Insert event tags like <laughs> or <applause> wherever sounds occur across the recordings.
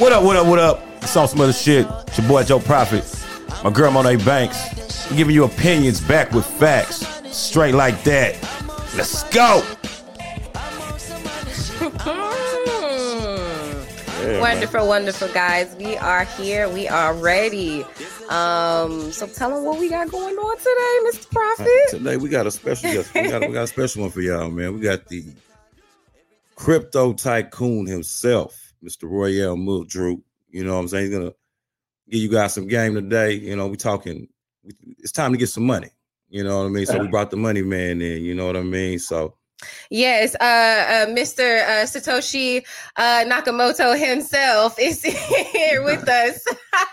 What up, what up, what up? It's on some other shit. It's your boy Joe Prophet. My girl Monet Banks. I'm giving you opinions back with facts. Straight like that. Let's go. <laughs> wonderful, wonderful guys. We are here. We are ready. Um, so tell them what we got going on today, Mr. Prophet. Today we got a special guest. We got, we got a special one for y'all, man. We got the crypto tycoon himself, Mr. Royale Muldrew. You know what I'm saying? He's gonna give you guys some game today. You know, we talking. It's time to get some money. You know what I mean? So we brought the money man in. You know what I mean? So Yes, uh, uh, Mr. Uh, Satoshi uh, Nakamoto himself is <laughs> here with us.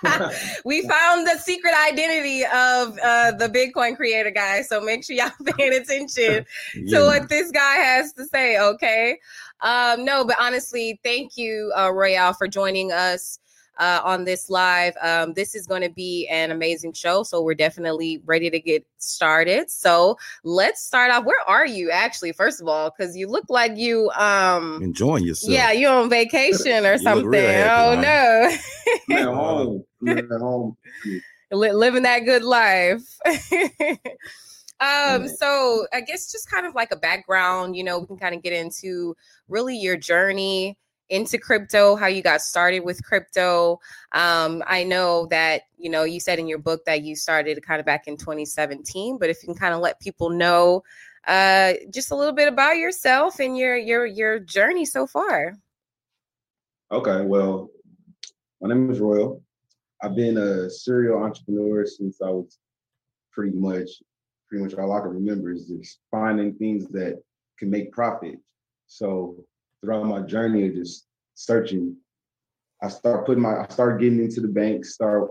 <laughs> we found the secret identity of uh, the Bitcoin creator guy, so make sure y'all <laughs> paying attention Yeah. to what this guy has to say. Okay, um, no, but honestly, thank you, uh, Royale, for joining us. Uh, on this live, um, this is going to be an amazing show. So we're definitely ready to get started. So let's start off. Where are you actually? First of all, because you look like you um enjoying yourself. yeah, you're on vacation or <laughs> something. happy, oh man. no. I'm at home. I'm at home. <laughs> Living that good life. <laughs> um, so I guess just kind of like a background, you know, we can kind of get into really your journey into crypto, how you got started with crypto. Um, I know that, you know, you said in your book that you started kind of back in 2017, but if you can kind of let people know uh just a little bit about yourself and your your your journey so far. Okay, well, my name is Royale. I've been a serial entrepreneur since I was pretty much, pretty much all I can remember is just finding things that can make profit. So throughout my journey of just searching, I start putting my, I start getting into the bank, start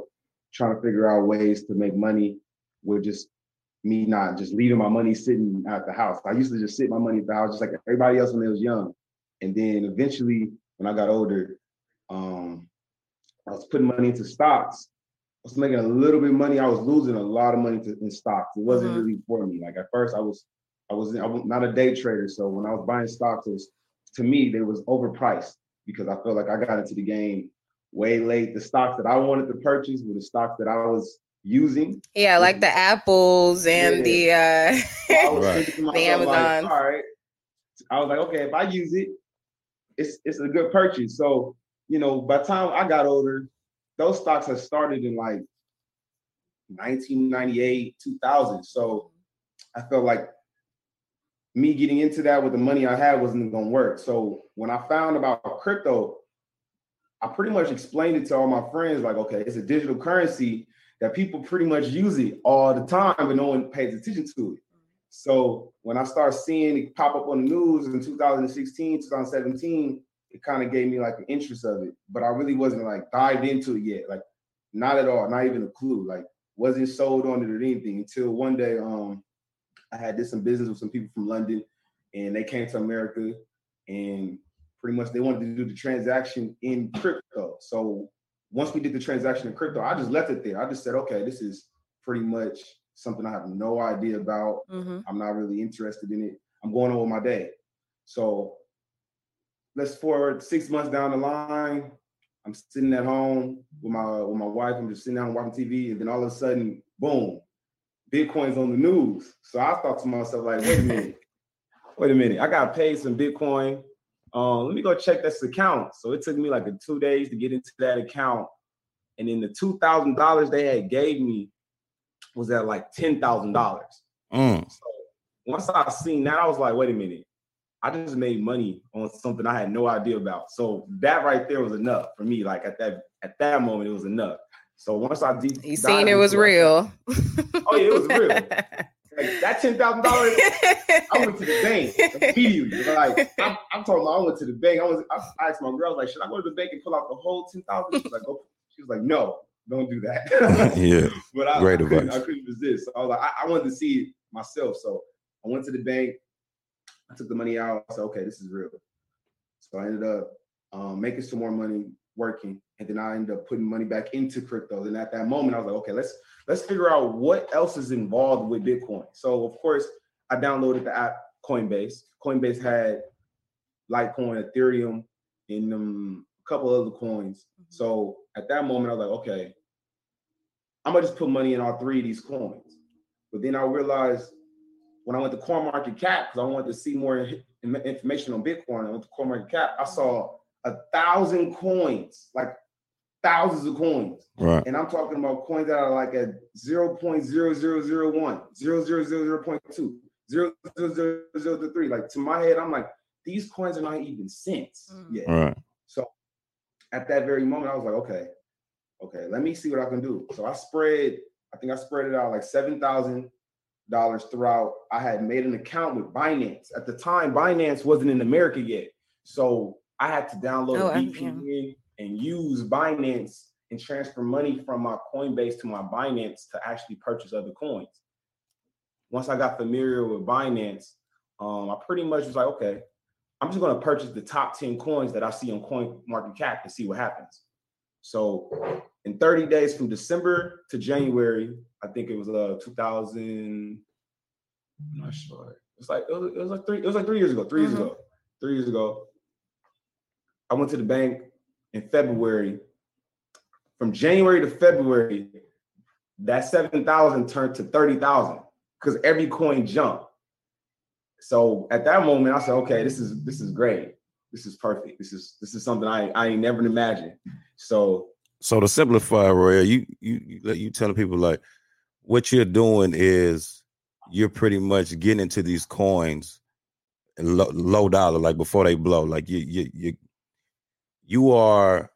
trying to figure out ways to make money with just me not just leaving my money sitting at the house. I used to just sit my money at the house just like everybody else when they was young. And then eventually when I got older, um, I was putting money into stocks. I was making a little bit of money. I was losing a lot of money to, in stocks. It wasn't Mhm. really for me. Like at first, I was, I was, I was not a day trader. So when I was buying stocks, it was to me they was overpriced because I felt like I got into the game way late. The stocks that I wanted to purchase were the stocks that I was using. Yeah, like the apples and the uh I was Right. The myself, like, all right. I was like, okay, if I use it, it's it's a good purchase. So, you know, by the time I got older, those stocks had started in like 1998, 2000. So I felt like me getting into that with the money I had wasn't gonna work. So when I found about crypto, I pretty much explained it to all my friends, like, okay, it's a digital currency that people pretty much use it all the time, but no one pays attention to it. So when I started seeing it pop up on the news in 2016, 2017, it kind of gave me like an interest of it, but I really wasn't like dived into it yet. Like not at all, not even a clue. Like wasn't sold on it or anything until one day um I had did some business with some people from London and they came to America and pretty much they wanted to do the transaction in crypto. So once we did the transaction in crypto, I just left it there. I just said, okay, this is pretty much something I have no idea about. mhm. I'm not really interested in it. I'm going on with my day. So let's forward six months down the line. I'm sitting at home with my with my wife. I'm just sitting down watching TV, and then all of a sudden, boom, Bitcoin's on the news. So I thought to myself, like, wait a minute, <laughs> wait a minute. I got paid some Bitcoin. Um, let me go check this account. So it took me like a two days to get into that account, and then the two thousand dollars they had gave me was at like ten thousand dollars. Mm. So once I seen that, I was like, wait a minute. I just made money on something I had no idea about. So that right there was enough for me. Like at that at that moment, it was enough. So once I deep, you seen it was real. oh yeah, it was real. <laughs> Like that ten thousand dollars, I went to the bank immediately. Like I'm, I'm talking, about, I went to the bank. I was, I asked my girl, I was like, should I go to the bank and pull out the whole ten thousand? She was like, go. She was like, no, don't do that. <laughs> yeah, but I, great I advice. Couldn't, I couldn't resist. So I was like, I, I wanted to see it myself. So I went to the bank. I took the money out. I said, okay, this is real. So I ended up um, making some more money working, and then I ended up putting money back into crypto. And at that moment, I was like, okay, let's let's figure out what else is involved with Bitcoin. So of course, I downloaded the app Coinbase. Coinbase had Litecoin, Ethereum, and um, a couple other coins. Mm-hmm. So at that moment, I was like, okay, I'm gonna just put money in all three of these coins. But then I realized when I went to Coin Market Cap, because I wanted to see more information on Bitcoin. I went to Coin Market Cap, I saw a thousand coins, like thousands of coins. Right. And I'm talking about coins that are like at 0.0001, 0.2, 0.0003. Like to my head, I'm like, these coins are not even cents mm. yet. Right. So at that very moment, I was like, okay, okay, let me see what I can do. So I spread, I think I spread it out like seven thousand dollars throughout. I had made an account with Binance. At the time, Binance wasn't in America yet. So I had to download oh, VPN yeah. and use Binance and transfer money from my Coinbase to my Binance to actually purchase other coins. Once I got familiar with Binance, um, I pretty much was like, okay, I'm just going to purchase the top 10 coins that I see on Coin Market Cap to see what happens. So in 30 days from December to January, I think it was uh 2000. I'm not sure. It's like it was, it was, like three. It was like three years ago. 3 mm-hmm. years ago. Three years ago. I went to the bank in February. From January to February, that seven thousand turned to thirty thousand because every coin jumped. So at that moment, I said, "Okay, this is this is great. This is perfect. This is this is something I I ain't never imagined." So so to simplify, Roy, you you you, you telling people like what you're doing is you're pretty much getting into these coins low, low dollar, like before they blow. Like you you you you are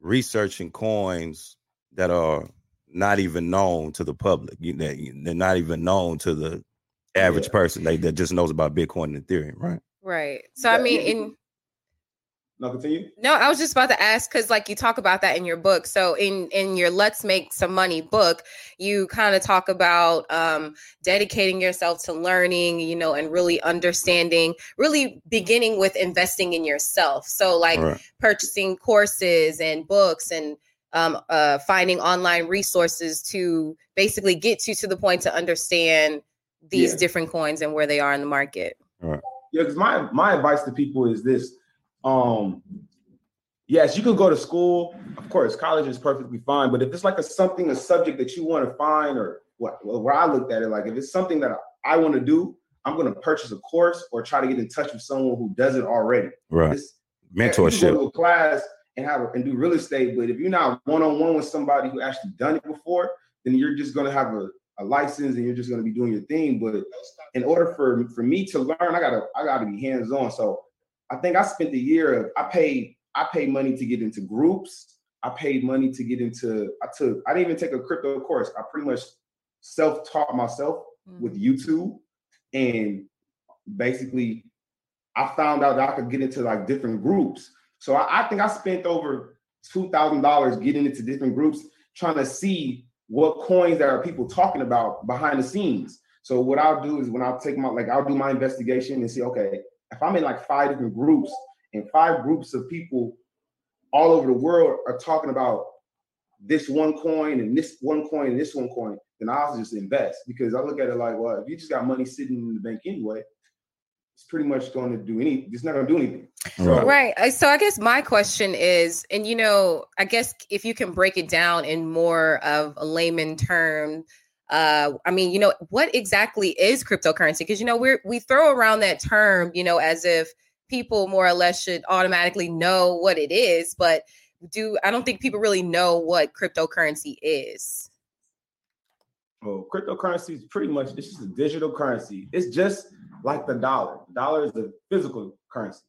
researching coins that are not even known to the public. You know, they're not even known to the average yeah. person they, that just knows about Bitcoin and Ethereum, right? Right. So I mean, in no, continue. No, I was just about to ask because, like, you talk about that in your book. So, in in your "Let's Make Some Money" book, you kind of talk about um, dedicating yourself to learning, you know, and really understanding, really beginning with investing in yourself. So, like, right. purchasing courses and books and um, uh, finding online resources to basically get you to the point to understand these yeah. different coins and where they are in the market. Right. Yeah, because my my advice to people is this um, yes, you can go to school. Of course, college is perfectly fine. But if it's like a something, a subject that you want to find, or what, where I looked at it, like if it's something that I, I want to do, I'm going to purchase a course or try to get in touch with someone who does it already. Right. It's, Mentorship. go to a class and have and do real estate, but if you're not one on one with somebody who actually done it before, then you're just going to have a, a license and you're just going to be doing your thing. But in order for for me to learn, I gotta I gotta be hands on. So I think I spent the year. Of I paid. I paid money to get into groups. I paid money to get into. I took. I didn't even take a crypto course. I pretty much self taught myself mm-hmm. with YouTube, and basically, I found out that I could get into like different groups. So I, I think I spent over two thousand dollars getting into different groups, trying to see what coins that are people talking about behind the scenes. So what I'll do is when I'll take my like I'll do my investigation and see, okay, if I'm in like five different groups and five groups of people all over the world are talking about this one coin and this one coin and this one coin, then I'll just invest because I look at it like, well, if you just got money sitting in the bank anyway, it's pretty much going to do any. It's not going to do anything. So, right. Uh, so I guess my question is, and you know, I guess if you can break it down in more of a layman term, uh i mean you know what exactly is cryptocurrency because you know we're we throw around that term you know as if people more or less should automatically know what it is but do i don't think people really know what cryptocurrency is Well, cryptocurrency is pretty much it's just a digital currency. It's just like the dollar. The dollar is the physical currency.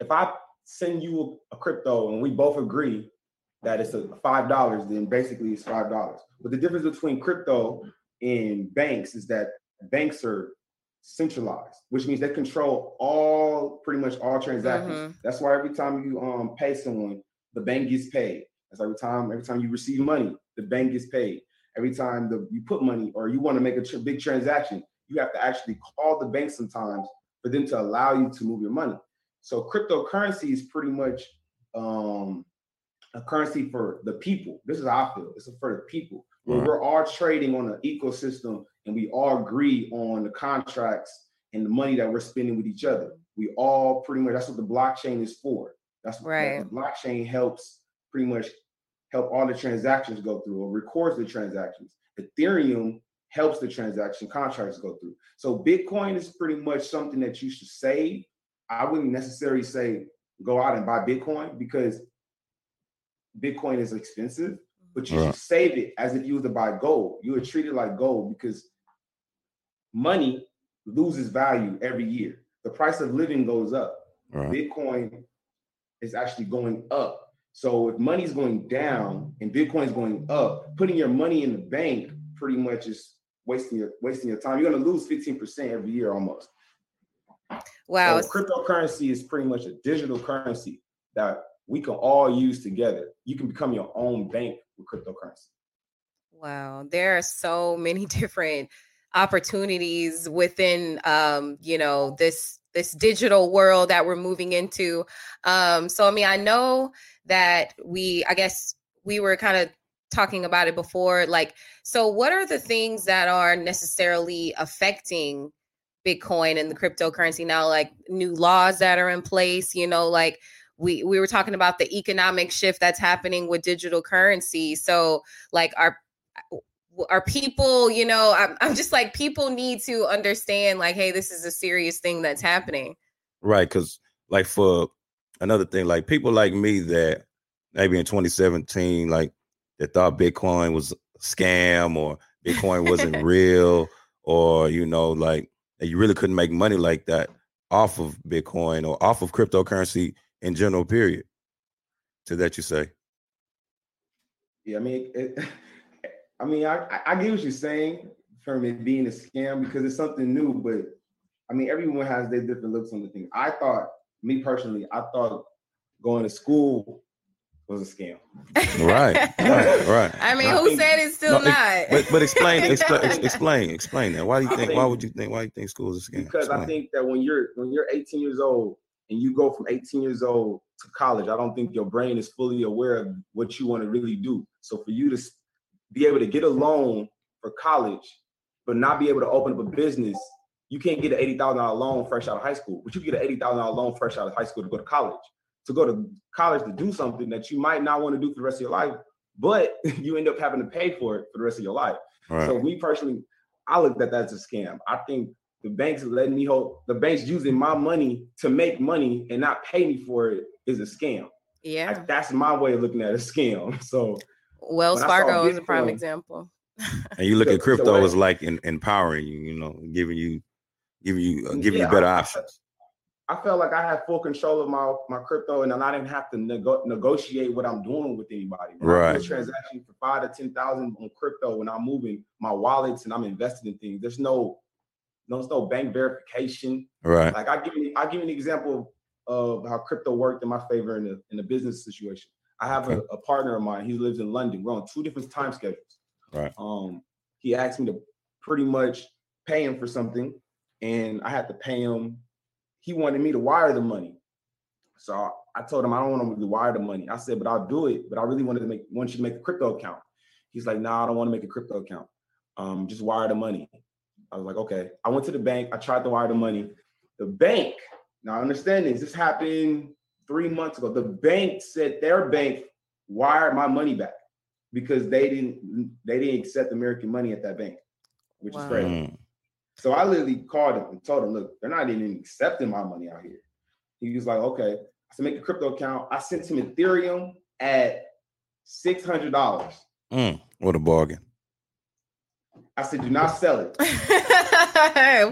If I send you a crypto and we both agree that it's a five dollars, then basically it's five dollars. But the difference between crypto and banks is that banks are centralized, which means they control all pretty much all transactions. Mm-hmm. That's why every time you um pay someone, the bank gets paid. That's every time every time you receive money, the bank gets paid. Every time the, you put money or you want to make a tr- big transaction, you have to actually call the bank sometimes for them to allow you to move your money. So cryptocurrency is pretty much um, a currency for the people. This is how I feel. It's for the people. Where right. we're all trading on an ecosystem and we all agree on the contracts and the money that we're spending with each other. We all pretty much that's what the blockchain is for. That's what right. the blockchain helps pretty much help all the transactions go through or records the transactions. Ethereum helps the transaction contracts go through. So Bitcoin is pretty much something that you should save. I wouldn't necessarily say go out and buy Bitcoin because Bitcoin is expensive, but you right. should save it as if you were to buy gold. You would treat it like gold because money loses value every year. The price of living goes up. Right. Bitcoin is actually going up. So if money's going down and Bitcoin is going up, putting your money in the bank pretty much is wasting your wasting your time. You're gonna lose 15% every year almost. Wow. So cryptocurrency is pretty much a digital currency that we can all use together. You can become your own bank with cryptocurrency. Wow, there are so many <laughs> different opportunities within um, you know, this this digital world that we're moving into. Um, so I mean, I know that we I guess we were kind of talking about it before like so what are the things that are necessarily affecting bitcoin and the cryptocurrency now like new laws that are in place you know like we we were talking about the economic shift that's happening with digital currency. So like our are people you know I'm, I'm just like people need to understand like hey this is a serious thing that's happening. Right because like for another thing like people like me that maybe in 2017 like that thought bitcoin was a scam or bitcoin wasn't <laughs> real or you know like you really couldn't make money like that off of bitcoin or off of cryptocurrency in general period to that you say yeah i mean it, <laughs> i mean I, I get what you're saying from it being a scam because it's something new but i mean everyone has their different looks on the thing i thought me personally i thought going to school was a scam. Right, <laughs> right, right. I mean, I who think, said it's still no, not? But but explain, <laughs> explain, explain, explain that. Why do you think, think? Why would you think? Why do you think school is a scam? Because explain. I think that when you're when you're 18 years old and you go from 18 years old to college, I don't think your brain is fully aware of what you want to really do. So for you to be able to get a loan for college, but not be able to open up a business, you can't get an eighty thousand dollar loan fresh out of high school, but you can get an eighty thousand dollar loan fresh out of high school to go to college to go to college to do something that you might not want to do for the rest of your life, but <laughs> you end up having to pay for it for the rest of your life. Right. So me personally, I looked at that as a scam. I think the banks letting me hold the banks using my money to make money and not pay me for it is a scam. Yeah, I, that's my way of looking at a scam. <laughs> So Wells Fargo is a prime example. and you look at crypto as like in, empowering you, you know, giving you, giving you, uh, giving yeah, you better I, options. I felt like I had full control of my, my crypto and then I didn't have to nego- negotiate what I'm doing with anybody. When right. I do a transaction for five to ten thousand on crypto when I'm moving my wallets and I'm investing in things. There's no there's no bank verification. Right. Like I give you I give you an example of how crypto worked in my favor in a in a business situation. I have okay. a, a, partner of mine. He lives in London. We're on two different time schedules. Right. Um, he asked me to pretty much pay him for something, and I had to pay him he wanted me to wire the money. So I told him I don't want him to wire the money. I said, but I'll do it. But I really wanted to make want you to make a crypto account. He's like, no, nah, I don't want to make a crypto account. Um, just wire the money. I was like, okay. I went to the bank. I tried to wire the money. The bank, now understand this, this happened three months ago. The bank said their bank wired my money back because they didn't they didn't accept American money at that bank, which wow. is crazy. So I literally called him and told him, look, they're not even accepting my money out here. He was like, okay. I said, make a crypto account. I sent him Ethereum at $600. Mm, what a bargain. I said, do not sell it. <laughs> of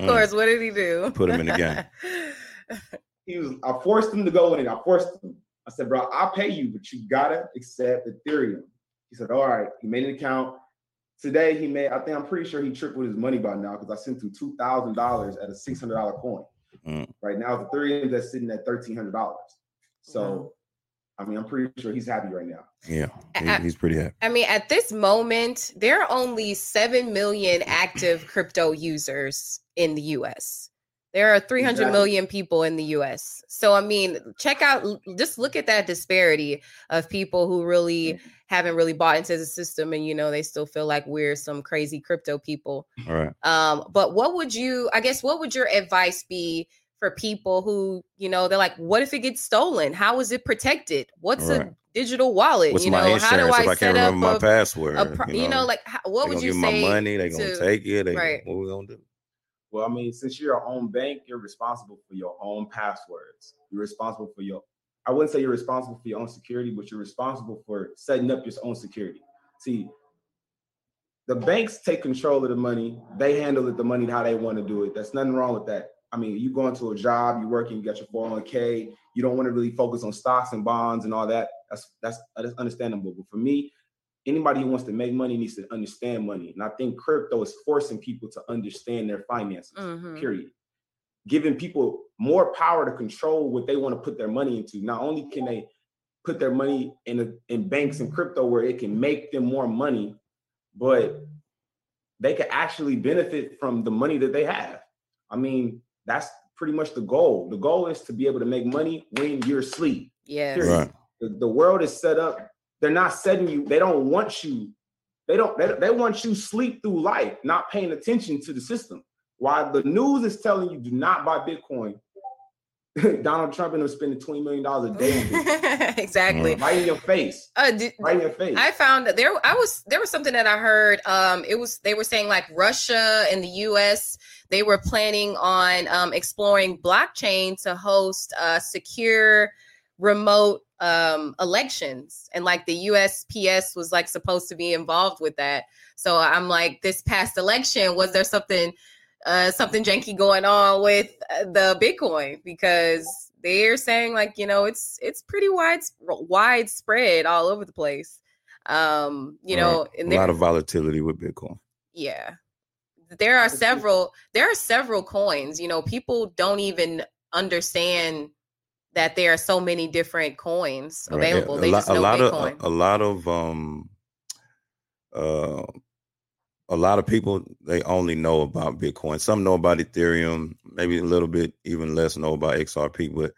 Mm. course. What did he do? Put him in the game. <laughs> He was, I forced him to go in. It. I forced him. I said, bro, I'll pay you, but you gotta accept Ethereum. He said, all right. He made an account. Today he made, I think I'm pretty sure he tripled his money by now because I sent him two thousand dollars at a six hundred dollar coin. Mm. Right now, the Ethereum that's sitting at thirteen hundred dollars. So, Wow. I mean, I'm pretty sure he's happy right now. Yeah, he- I- he's pretty happy. I mean, at this moment, there are only 7 million active <laughs> crypto users in the US. There are three hundred Exactly. million people in the US. So, I mean, check out, just look at that disparity of people who really haven't really bought into the system and, you know, they still feel like we're some crazy crypto people. All right. Um, but what would you, I guess, what would your advice be for people who, you know, they're like, what if it gets stolen? How is it protected? What's a digital wallet? What's you my know, insurance how do if I, I set can't up my a, password? a pro- you know, like how, what they would gonna you give say? my money? they're gonna to- take it? They right. what we gonna do? Well, I mean, since you're your own bank, you're responsible for your own passwords. You're responsible for your, I wouldn't say you're responsible for your own security, but you're responsible for setting up your own security. See, the banks take control of the money. They handle it, the money how they want to do it. That's nothing wrong with that. I mean, you go into a job, you working, you got your 401k, you don't want to really focus on stocks and bonds and all that. That's that's, that's understandable. But for me, anybody who wants to make money needs to understand money. And I think crypto is forcing people to understand their finances Mhm. period. Giving people more power to control what they want to put their money into. Not only can they put their money in a, in banks and crypto where it can make them more money, but they can actually benefit from the money that they have. I mean, that's pretty much the goal. The goal is to be able to make money when you're asleep. Yeah. Right. The, the world is set up. They're not setting you. They don't want you. They don't. They, they want you sleep through life, not paying attention to the system. While the news is telling you do not buy Bitcoin, <laughs> Donald Trump and them spending twenty million dollars a <laughs> day exactly. right in your face. Uh, did, Right in your face. I found that there I was there was something that I heard um it was they were saying like Russia and the US they were planning on um exploring blockchain to host uh secure remote um elections and like the USPS was like supposed to be involved with that. So I'm like this past election was there something uh something janky going on with uh, the Bitcoin because they're saying like you know it's it's pretty wide widespread all over the place um you know Right. a lot of volatility with Bitcoin. yeah there are several there are several coins you know people don't even understand that there are so many different coins Right. Available A, lot, just a lot of a, a lot of um uh a lot of people they only know about Bitcoin. Some know about Ethereum, maybe a little bit even less know about XRP. But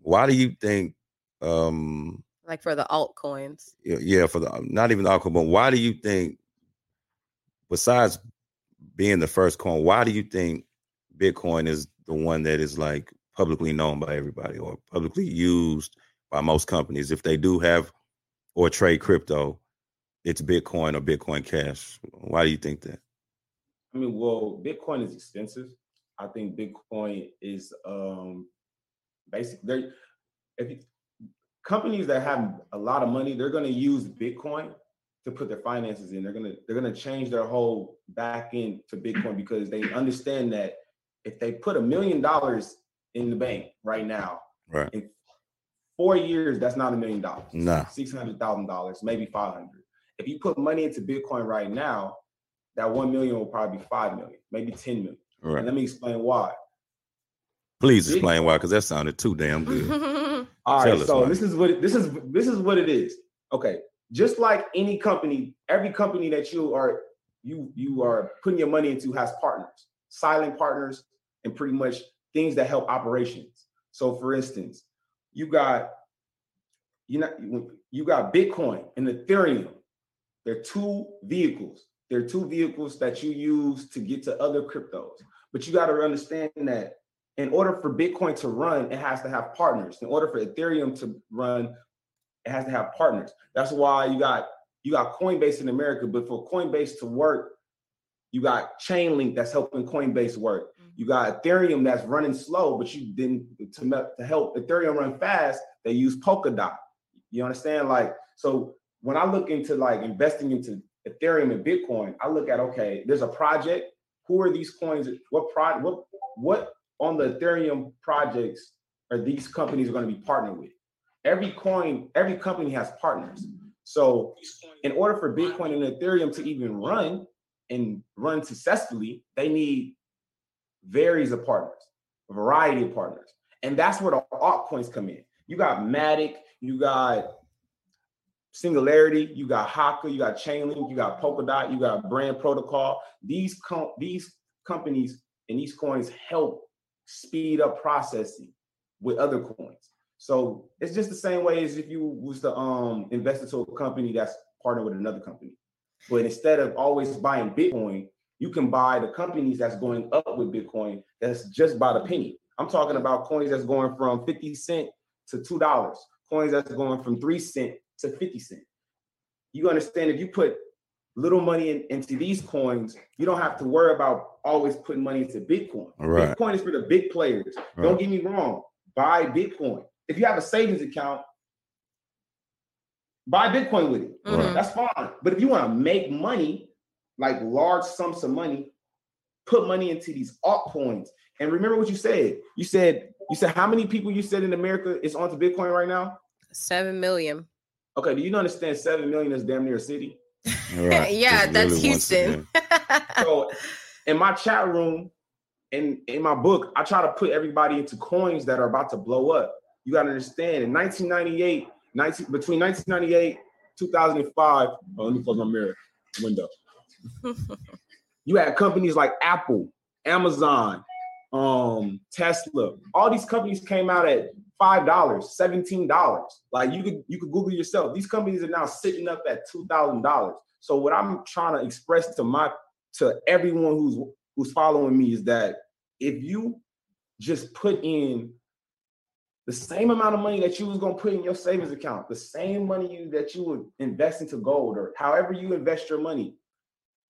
why do you think um like for the altcoins yeah, yeah for the not even the alcohol, but why do you think besides being the first coin, why do you think Bitcoin is the one that is like publicly known by everybody or publicly used by most companies? If they do have or trade crypto, it's Bitcoin or Bitcoin Cash. Why do you think that? I mean, well, Bitcoin is expensive. I think Bitcoin is um basic. They if you, companies that have a lot of money, they're going to use Bitcoin to put their finances in. They're gonna they're gonna change their whole back end to Bitcoin because they understand that if they put a million dollars in the bank right now, Right. in four years, that's not a million dollars. Nah. Six hundred thousand dollars, maybe five hundred. If you put money into Bitcoin right now, that one million will probably be five million, maybe ten million. Right. And let me explain why. Please explain why, because that sounded too damn good. <laughs> All Tell right, so why. this is what it- this is this is what it is. Okay, just like any company, every company that you are you you are putting your money into has partners, silent partners, and pretty much things that help operations. So, for instance, you got you know you got Bitcoin and Ethereum. They're two vehicles. They're two vehicles that you use to get to other cryptos. But you got to understand that in order for Bitcoin to run, it has to have partners. In order for Ethereum to run, it has to have partners. That's why you got you got Coinbase in America, but for Coinbase to work, you got Chainlink that's helping Coinbase work. Mm-hmm. You got Ethereum that's running slow, but you didn't to, to help Ethereum run fast. They use Polkadot. You understand? Like so, when I look into like investing into Ethereum and Bitcoin, I look at okay, there's a project. Who are these coins? What pro what what on the Ethereum projects are these companies going to be partnered with? Every coin, every company has partners. So in order for Bitcoin and Ethereum to even run and run successfully, they need varies of partners, a variety of partners. And that's where the altcoins come in. You got Matic, you got Singularity, you got Haka, you got Chainlink, you got Polkadot, you got Band Protocol. These com- these companies and these coins help speed up processing with other coins. So it's just the same way as if you was to um invest into a company that's partnered with another company. But instead of always buying Bitcoin, you can buy the companies that's going up with Bitcoin that's just by the penny. I'm talking about coins that's going from 50 cent to two dollars, coins that's going from three cent to 50 cent. You understand if you put little money in, into these coins, you don't have to worry about always putting money into Bitcoin. Right. Bitcoin is for the big players. Don't get me wrong. Buy Bitcoin. If you have a savings account, buy Bitcoin with it. Mhm. That's fine. But if you want to make money, like large sums of money, put money into these altcoins. And remember what you said. You said you said how many people you said in America is onto Bitcoin right now? Seven million. Okay, do you understand seven million is damn near a city? Right. <laughs> yeah, Just that's really Houston. <laughs> So in my chat room and in my book, I try to put everybody into coins that are about to blow up. You got to understand in 1998, 19, between 1998, 2005, oh, let me close my mirror window. <laughs> you had companies like Apple, Amazon, um, Tesla. All these companies came out at five dollars, seventeen dollars. Like you could you could Google yourself. These companies are now sitting up at two thousand dollars. So what I'm trying to express to my to everyone who's who's following me is that if you just put in the same amount of money that you was gonna put in your savings account, the same money you, that you would invest into gold or however you invest your money,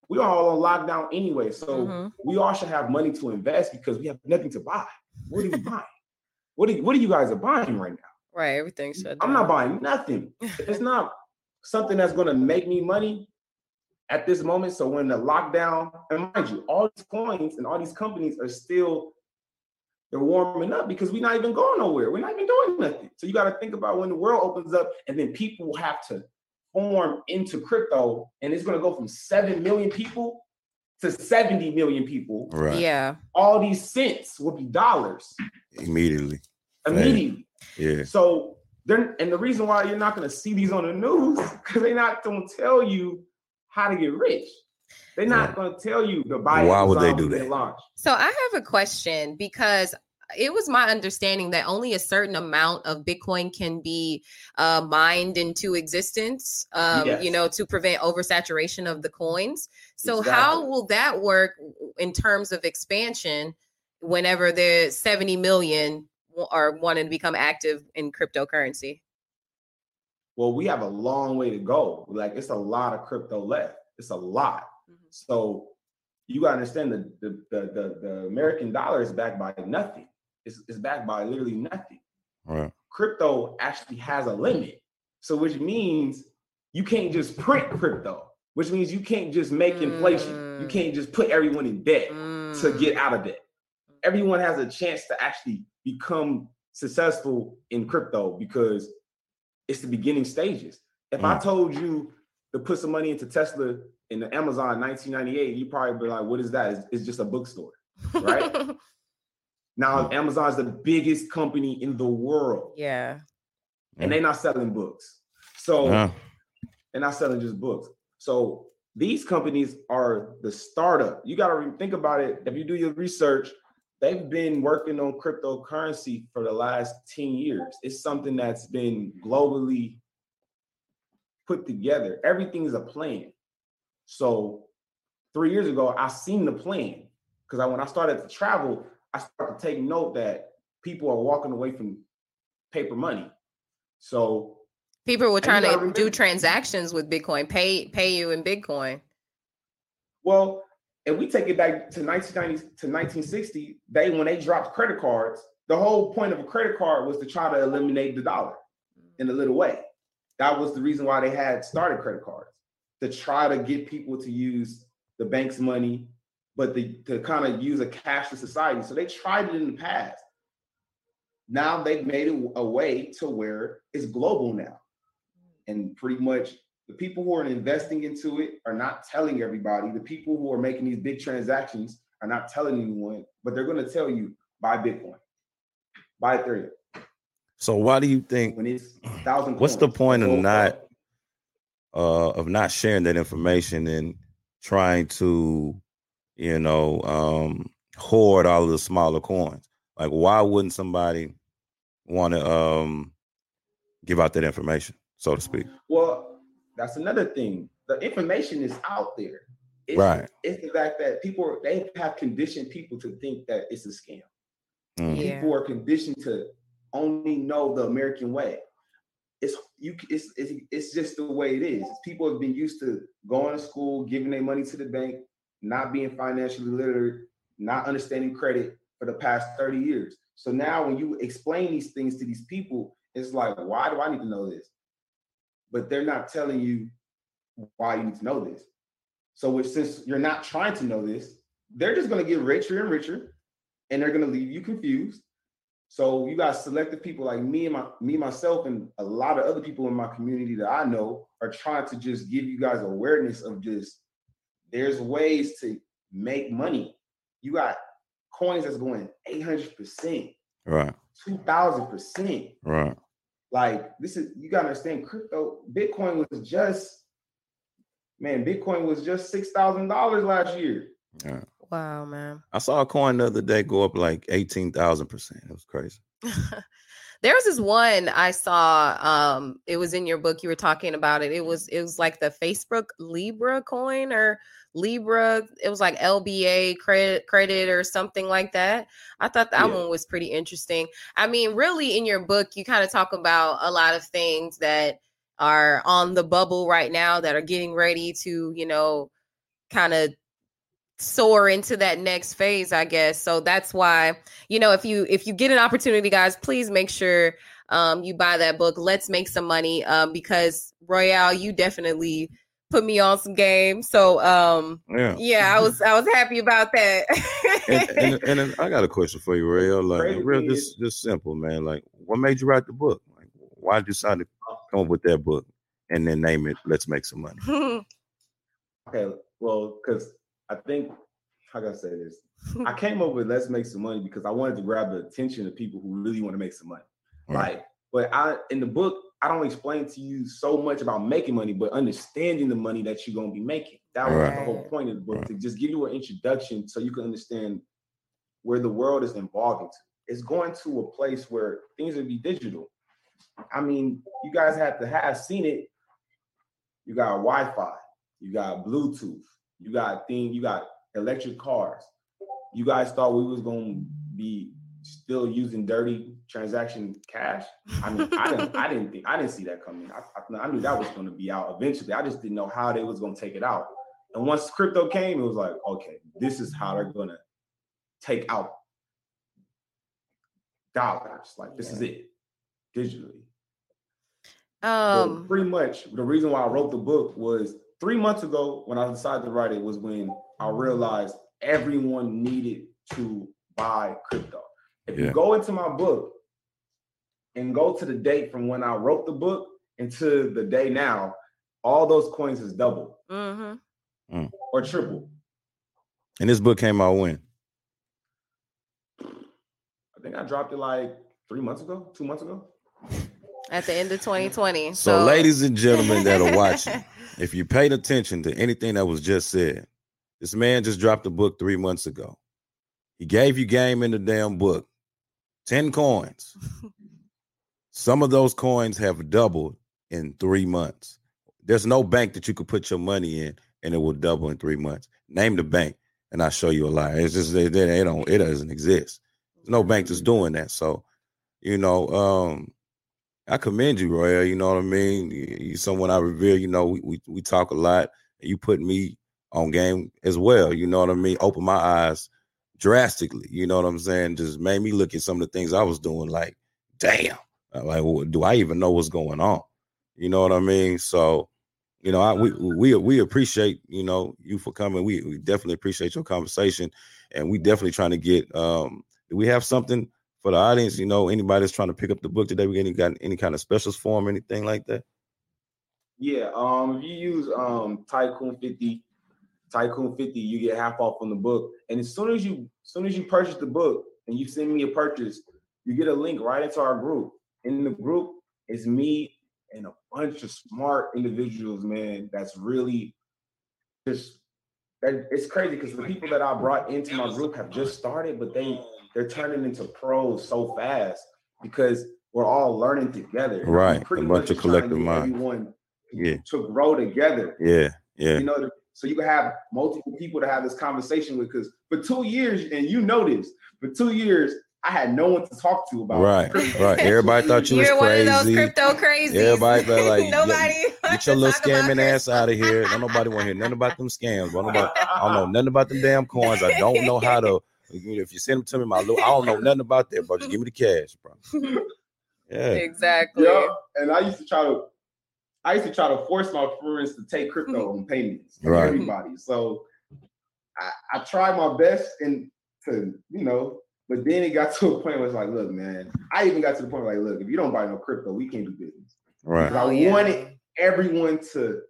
we are all on lockdown anyway. So Mhm. we all should have money to invest because we have nothing to buy. What are you <laughs> buying? What are you, what are you guys are buying right now? Right, everything's shut I'm down. not buying nothing. <laughs> It's not something that's going to make me money at this moment. So when the lockdown, and mind you, all these coins and all these companies are still they're warming up because we're not even going nowhere. We're not even doing nothing. So you got to think about when the world opens up, and then people will have to form into crypto, and it's going to go from seven million people to 70 million people. Right. Yeah. All these cents will be dollars Immediately. immediately. Yeah. So they're and the reason why you're not going to see these on the news <laughs> because they're not going to tell you how to get rich. They're not Right. going to tell you to buy. Why would they do that? Launch. So I have a question because it was my understanding that only a certain amount of Bitcoin can be uh, mined into existence, um, Yes. you know, to prevent oversaturation of the coins. So how will that work in terms of expansion whenever there's 70 million are wanting to become active in cryptocurrency? Well, we have a long way to go. Like it's a lot of crypto left. It's a lot. Mhm. So you got to understand the the, the the the American dollar is backed by nothing. It's, it's backed by literally nothing. Right. crypto actually has a limit. So which means you can't just print crypto, which means you can't just make inflation. You can't just put everyone in debt to Mm. get out of debt. Everyone has a chance to actually become successful in crypto because it's the beginning stages. If I Mm. told you to put some money into Tesla in the Amazon in 1998, you probably be like, what is that? It's, it's just a bookstore. right? <laughs> Now mm. Amazon's the biggest company in the world yeah. and they're mm. not selling books. So Yeah. they're not selling just books. So these companies are the startup. You got to think about it. If you do your research, they've been working on cryptocurrency for the last 10 years. It's something that's been globally put together. Everything is a plan. So three years ago, I seen the plan because I, when I started to travel, I started to take note that people are walking away from paper money. So People were trying to do transactions with Bitcoin, pay pay you in Bitcoin. Well, if we take it back to 1990 to 1960, they when they dropped credit cards, the whole point of a credit card was to try to eliminate the dollar in a little way. That was the reason why they had started credit cards. to try to get people to use the bank's money, but the, to kind of use a cashless society. So they tried it in the past. Now they've made it a way to where it's global now. And pretty much the people who are investing into it are not telling everybody. The people who are making these big transactions are not telling anyone, but they're going to tell you buy Bitcoin, buy Ethereum. So why do you think? When it's thousand. What's the point of not uh, of not sharing that information and trying to, you know, um, hoard all of the smaller coins? Like, why wouldn't somebody want to um, give out that information, so to speak? Well, that's another thing. The information is out there. It's, right. It's the fact that people they have conditioned people to think that it's a scam. Mm. Yeah. People are conditioned to only know the American way. It's you. It's, it's it's just the way it is. People have been used to going to school, giving their money to the bank, not being financially literate, not understanding credit for the past thirty years. So now, when you explain these things to these people, it's like, why do I need to know this? But they're not telling you why you need to know this. So, since you're not trying to know this, they're just to get richer and richer, and they're to leave you confused. So you got selective people like me and my me myself and a lot of other people in my community that I know are trying to just give you guys awareness of just there's ways to make money. You got coins that's going 800%, Right. 2000%. Right. Like this is you gotta understand crypto, Bitcoin was just man, Bitcoin was just six thousand dollars last year. Yeah. Wow, man. I saw a coin the other day go up like eighteen thousand percent. It was crazy. <laughs> there was this one I saw. Um, it was in your book. You were talking about it. It was it was like the Facebook Libra coin or Libra. It was like LBA credit credit or something like that. I thought that Yeah. one was pretty interesting. I mean, really, in your book, you kind of talk about a lot of things that are on the bubble right now that are getting ready to, you know, kind of soar into that next phase i guess so that's why you know if you if you get an opportunity guys please make sure um you buy that book let's make some money um because royale you definitely put me on some game so um Yeah. yeah i was i was happy about that And, and, <laughs> and I got a question for you, real like Crazy real just just simple, man. Like, what made you write the book? Like, why did you decide to come up with that book and then name it "Let's Make Some Money"? <laughs> Okay, well, because I think how can I say this? I <laughs> came up with let's make some money because I wanted to grab the attention of people who really want to make some money. Right. Like, but I in the book, I don't explain to you so much about making money, but understanding the money that you're gonna be making. That was the whole point of the book Right. to just give you an introduction so you can understand where the world is evolving to. It's going to a place where things will be digital. I mean, you guys have to have seen it. You got Wi-Fi, you got Bluetooth, you got thing, you got electric cars. You guys thought we was gonna be still using dirty transaction cash. I mean, I didn't, I didn't think, I didn't see that coming. I, I, I knew that was going to be out eventually. I just didn't know how they was going to take it out. And once crypto came, it was like, okay, this is how they're going to take out dollars. Like this is it, digitally. Um pretty much the reason why I wrote the book was three months ago when I decided to write it was when I realized everyone needed to buy crypto. If Yeah. you go into my book and go to the date from when I wrote the book into the day now, all those coins is double mhm. or triple. And this book came out when? I think I dropped it like three months ago, two months ago. at the end of 2020 So, so, ladies and gentlemen that are watching, <laughs> if you paid attention to anything that was just said, this man just dropped a book three months ago. He gave you game in the damn book, 10 coins. Some of those coins have doubled in three months. There's no bank that you could put your money in and it will double in three months. Name the bank and I'll show you a lie. It's just they, they, they don't, it doesn't exist. There's no bank that's doing that. So, you know, um, I commend you, Roy. You know what I mean? You someone I revere. You know, we, we we talk a lot. You put me on game as well. You know what I mean? Open my eyes drastically. You know what I'm saying? Just made me look at some of the things I was doing. Like, damn. Uh, Like, do I even know what's going on? You know what I mean? So, you know, I, we we we appreciate you know you for coming. We we definitely appreciate your conversation, and we definitely trying to get. um we have something for the audience? You know, anybody that's trying to pick up the book today, we any got any kind of specials for them, anything like that? Yeah, um, if you use um Tycoon 50, Tycoon 50, you get half off on the book. And as soon as you as soon as you purchase the book and you send me a purchase, you get a link right into our group. In the group is me and a bunch of smart individuals, man, that's really just that it's crazy because the people that I brought into my group have just started, but they they're turning into pros so fast because we're all learning together. Right, a bunch of just trying to collective get mind. Everyone Yeah, to grow together. yeah, yeah. You know, so you can have multiple people to have this conversation with. Because for two years, and you know this, for two years, I had no one to talk to about. Right, crypto. right. <laughs> Everybody thought you was You're one of those crazy. crypto crazies. Everybody be <laughs> like, nobody. Get wants your little scamming ass out of here. Don't nobody want to hear nothing about them scams. Don't nobody, I don't know nothing about them damn coins. I don't know how to. If you send them to me, my little, I don't know nothing about that, bro. Just give me the cash, bro. <laughs> Yeah, Exactly. Yeah, and I used to try to, I used to try to force my friends to take crypto mm-hmm. on payments. from Right. Everybody. So I, I tried my best and to, you know, but then it got <laughs> to a point where it's like, look, man, I even got to the point where like, look, if you don't buy no crypto, we can't do business. right. I Oh, yeah. wanted everyone to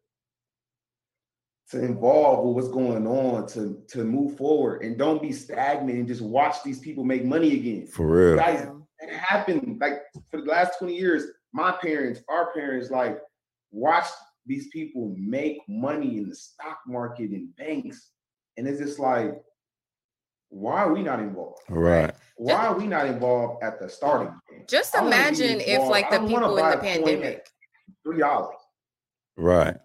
to involve with what's going on to to move forward and don't be stagnant and just watch these people make money again. For real. Guys, it happened like for the last 20 years. My parents, our parents, like watched these people make money in the stock market and banks. And it's just like, why are we not involved? Right. Why are we not involved at the starting point? Just I wanna be imagine if, like, the people in the a coin at pandemic. Three dollars. Right.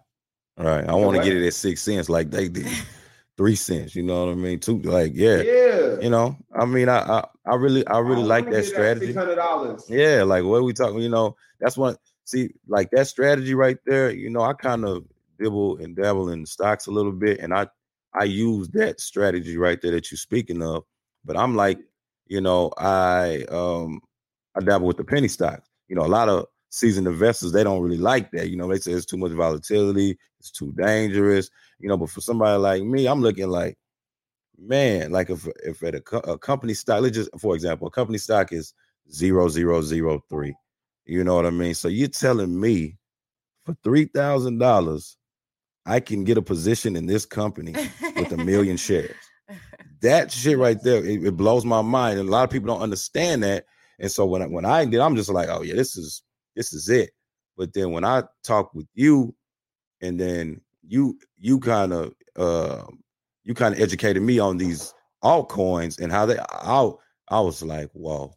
Right. I want to get it at six cents like they did. <laughs> Three cents. You know what I mean? Two like, yeah. Yeah. You know, I mean, I I, I really I really like that strategy. Six hundred dollars. Yeah, like what we talking, you know, that's what see, like that strategy right there, you know, I kind of dibble and dabble in stocks a little bit, and I I use that strategy right there that you're speaking of. But I'm like, you know, I um I dabble with the penny stocks. You know, a lot of seasoned investors they don't really like that. You know, they say it's too much volatility, it's too dangerous. You know, but for somebody like me, I'm looking like, man, like if if at a, co- a company stock, let's just for example, a company stock is zero zero zero three. You know what I mean? So you're telling me for three thousand dollars, I can get a position in this company with a million <laughs> shares. That shit right there, it, it blows my mind, and a lot of people don't understand that. And so when I, when I did, I'm just like, oh yeah, this is this is it. But then when I talk with you, and then you you kind of uh, you kind of educated me on these altcoins and how they. I I was like, whoa,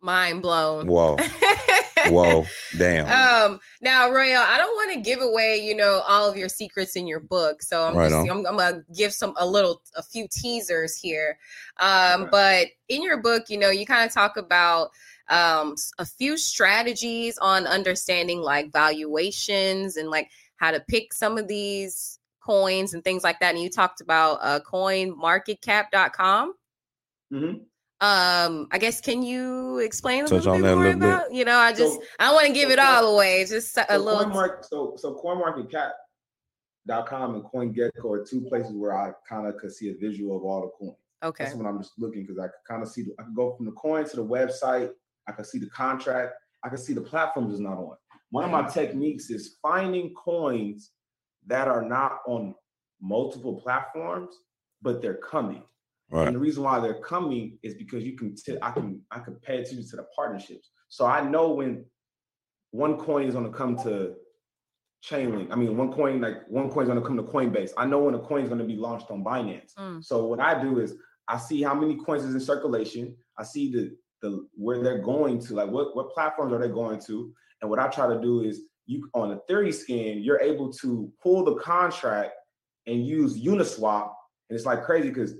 Mind blown. whoa, <laughs> <laughs> whoa, <laughs> damn. Um, now, Royale, I don't want to give away, you know, all of your secrets in your book. So I'm Right just. I'm, I'm gonna give some a little, a few teasers here. Um, Right. but in your book, you know, you kind of talk about um s- a few strategies on understanding like valuations and like how to pick some of these coins and things like that. And you talked about uh coinmarketcap.com. Mhm. Um, I guess can you explain a Touch little on bit that a more little bit. about? You know, I just So- I want to give so it all away. Just a So little. CoinMark, so so CoinMarketCap.com and CoinGecko are two places where I kind of could see a visual of all the coins. Okay. That's when I'm just looking because I could kind of see. The, I could go from the coin to the website. I could see the contract. I could see the platforms is not on. One of my techniques is finding coins that are not on multiple platforms, but they're coming. Right. And the reason why they're coming is because you can t- I can I can pay attention to the partnerships. So I know when one coin is going to come to Chainlink. I mean, one coin like one coin is going to come to Coinbase. I know when a coin is going to be launched on Binance. Mm. So what I do is I see how many coins is in circulation. I see the the where they're going to, like what what platforms are they going to, and what I try to do is you on Etherscan, you're able to pull the contract and use Uniswap, and it's like crazy because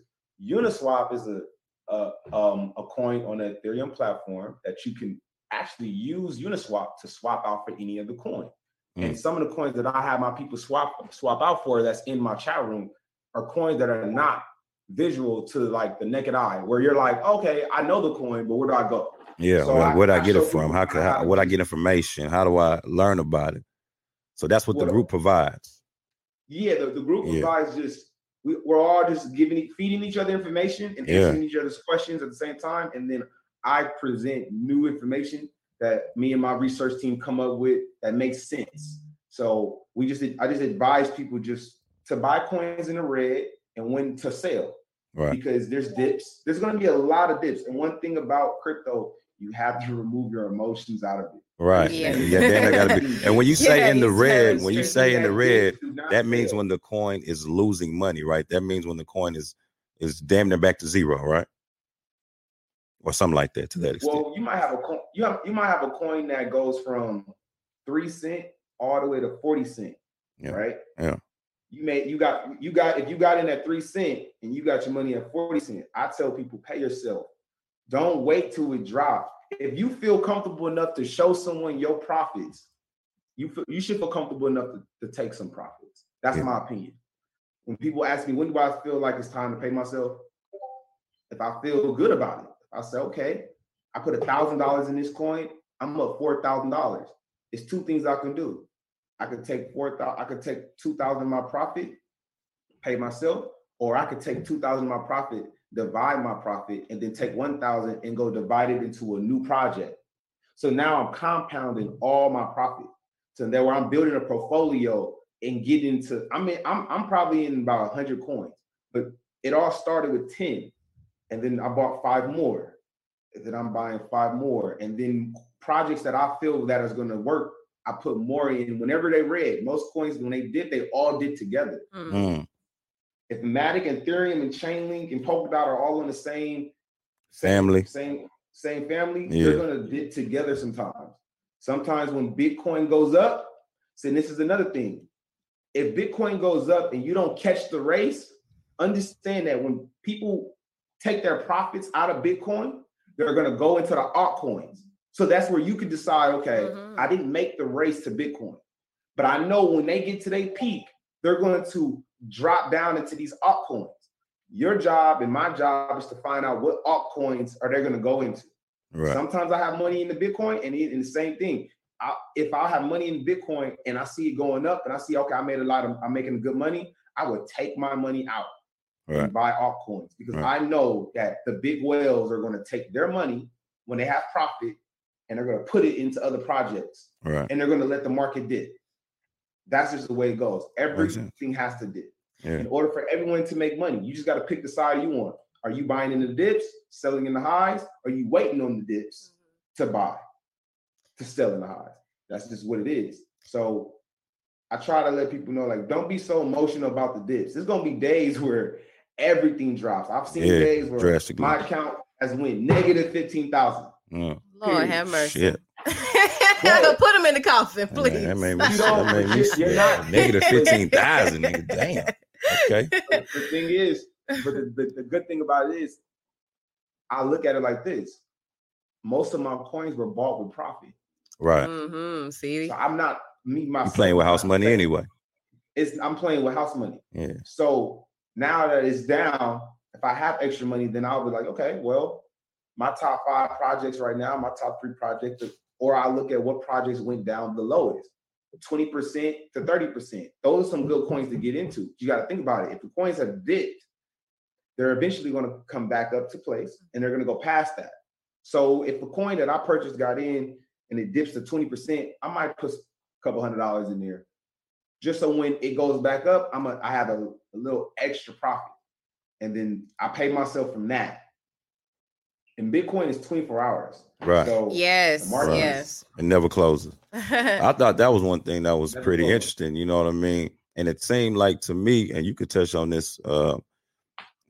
Uniswap is a, a um a coin on the Ethereum platform that you can actually use Uniswap to swap out for any of the coin. And some of the coins that I have my people swap swap out for that's in my chat room are coins that are not visual to like the naked eye, where you're like, okay, I know the coin, but where do I go? Yeah, So where, I- where do I, I get it from? How can how how, what I get information? How do I learn about it? So that's what the group provides. Yeah, the, the group Yeah. guys just we, we're all just giving feeding each other information and Yeah. answering each other's questions at the same time. And then I present new information that me and my research team come up with that makes sense. So we just I just advise people just to buy coins in the red and when to sell Right. because there's dips. There's going to be a lot of dips. And one thing about crypto, you have to remove your emotions out of it. Right. Yeah. Yeah. then gotta be. <laughs> And when you say Yeah, in the red, when you say in the red, that means when the coin is losing money, right? That means when the coin is is damn near back to zero, right? Or something like that to that extent. Well, you might have a coin. You have you might have a coin that goes from three cent all the way to forty cent. Yeah. Right. Yeah. You may you got you got if you got in at three cent and you got your money at forty cent. I tell people pay yourself. Don't wait till it drops. If you feel comfortable enough to show someone your profits, you feel, you should feel comfortable enough to, to take some profits. That's Yeah. my opinion. When people ask me when do I feel like it's time to pay myself, if I feel good about it, I say, okay, I put a thousand dollars in this coin, I'm up four thousand dollars. It's two things I can do. I could take four thousand, I could take two thousand of my profit, pay myself, or I could take two thousand of my profit, divide my profit, and then take one thousand and go divide it into a new project. So now I'm compounding all my profit. So that where I'm building a portfolio and getting to, I mean, I'm I'm probably in about hundred coins, but it all started with 10 and then I bought five more. And then I'm buying five more. And then projects that I feel that is going to work, I put more in whenever they read. Most coins, when they did, they all did together. Mm. If Matic and Ethereum and Chainlink and Polkadot are all in the same Family. same same family, Yeah. they're gonna dip together sometimes. Sometimes when Bitcoin goes up, see, this is another thing. If Bitcoin goes up and you don't catch the race, understand that when people take their profits out of Bitcoin, they're gonna go into the altcoins. So that's where you can decide, okay, Mhm. I didn't make the race to Bitcoin, but I know when they get to their peak, they're going to drop down into these altcoins. Your job and my job is to find out what altcoins are they going to go into. right. Sometimes I have money in the Bitcoin, and, it, and the same thing. I, if I have money in Bitcoin and I see it going up, and I see okay, I made a lot of, I'm making good money. I would take my money out Right. and buy altcoins because Right. I know that the big whales are going to take their money when they have profit and they're going to put it into other projects Right. and they're going to let the market dip. That's just the way it goes. Makes sense. Everything has to dip. Yeah. In order for everyone to make money, you just got to pick the side you want. Are you buying in the dips, selling in the highs? Or are you waiting on the dips to buy, to sell in the highs? That's just what it is. So I try to let people know, like, don't be so emotional about the dips. There's gonna be days where everything drops. I've seen Yeah, days where my account has went negative fifteen thousand. Mm, Lord have mercy. shit. Put him in the coffin, Man, please. That made me, You don't- that made me you're- you're yeah, not- negative <laughs> 15,000, nigga. Damn. Okay. the thing is, but the, the, the good thing about it is, I look at it like this: most of my coins were bought with profit, Right. Mm-hmm. See, so I'm not me You myself. playing with house money anyway. It's I'm playing with house money. Yeah. So now that it's down, if I have extra money, then I'll be like, okay, well, my top five projects right now, my top three projects, or I look at what projects went down the lowest. 20% to 30%. Those are some good coins to get into. You got to think about it. If the coins have dipped, they're eventually going to come back up to place and they're going to go past that. So if a coin that I purchased got in and it dips to 20%, I might put a couple hundred dollars in there. Just so when it goes back up, I'm a, I have a, a little extra profit. And then I pay myself from that. And Bitcoin is 24 hours. Right. So yes, market is- yes. It never closes. <laughs> I thought that was one thing that was Never pretty closes. interesting. You know what I mean? And it seemed like to me, and you could touch on this uh,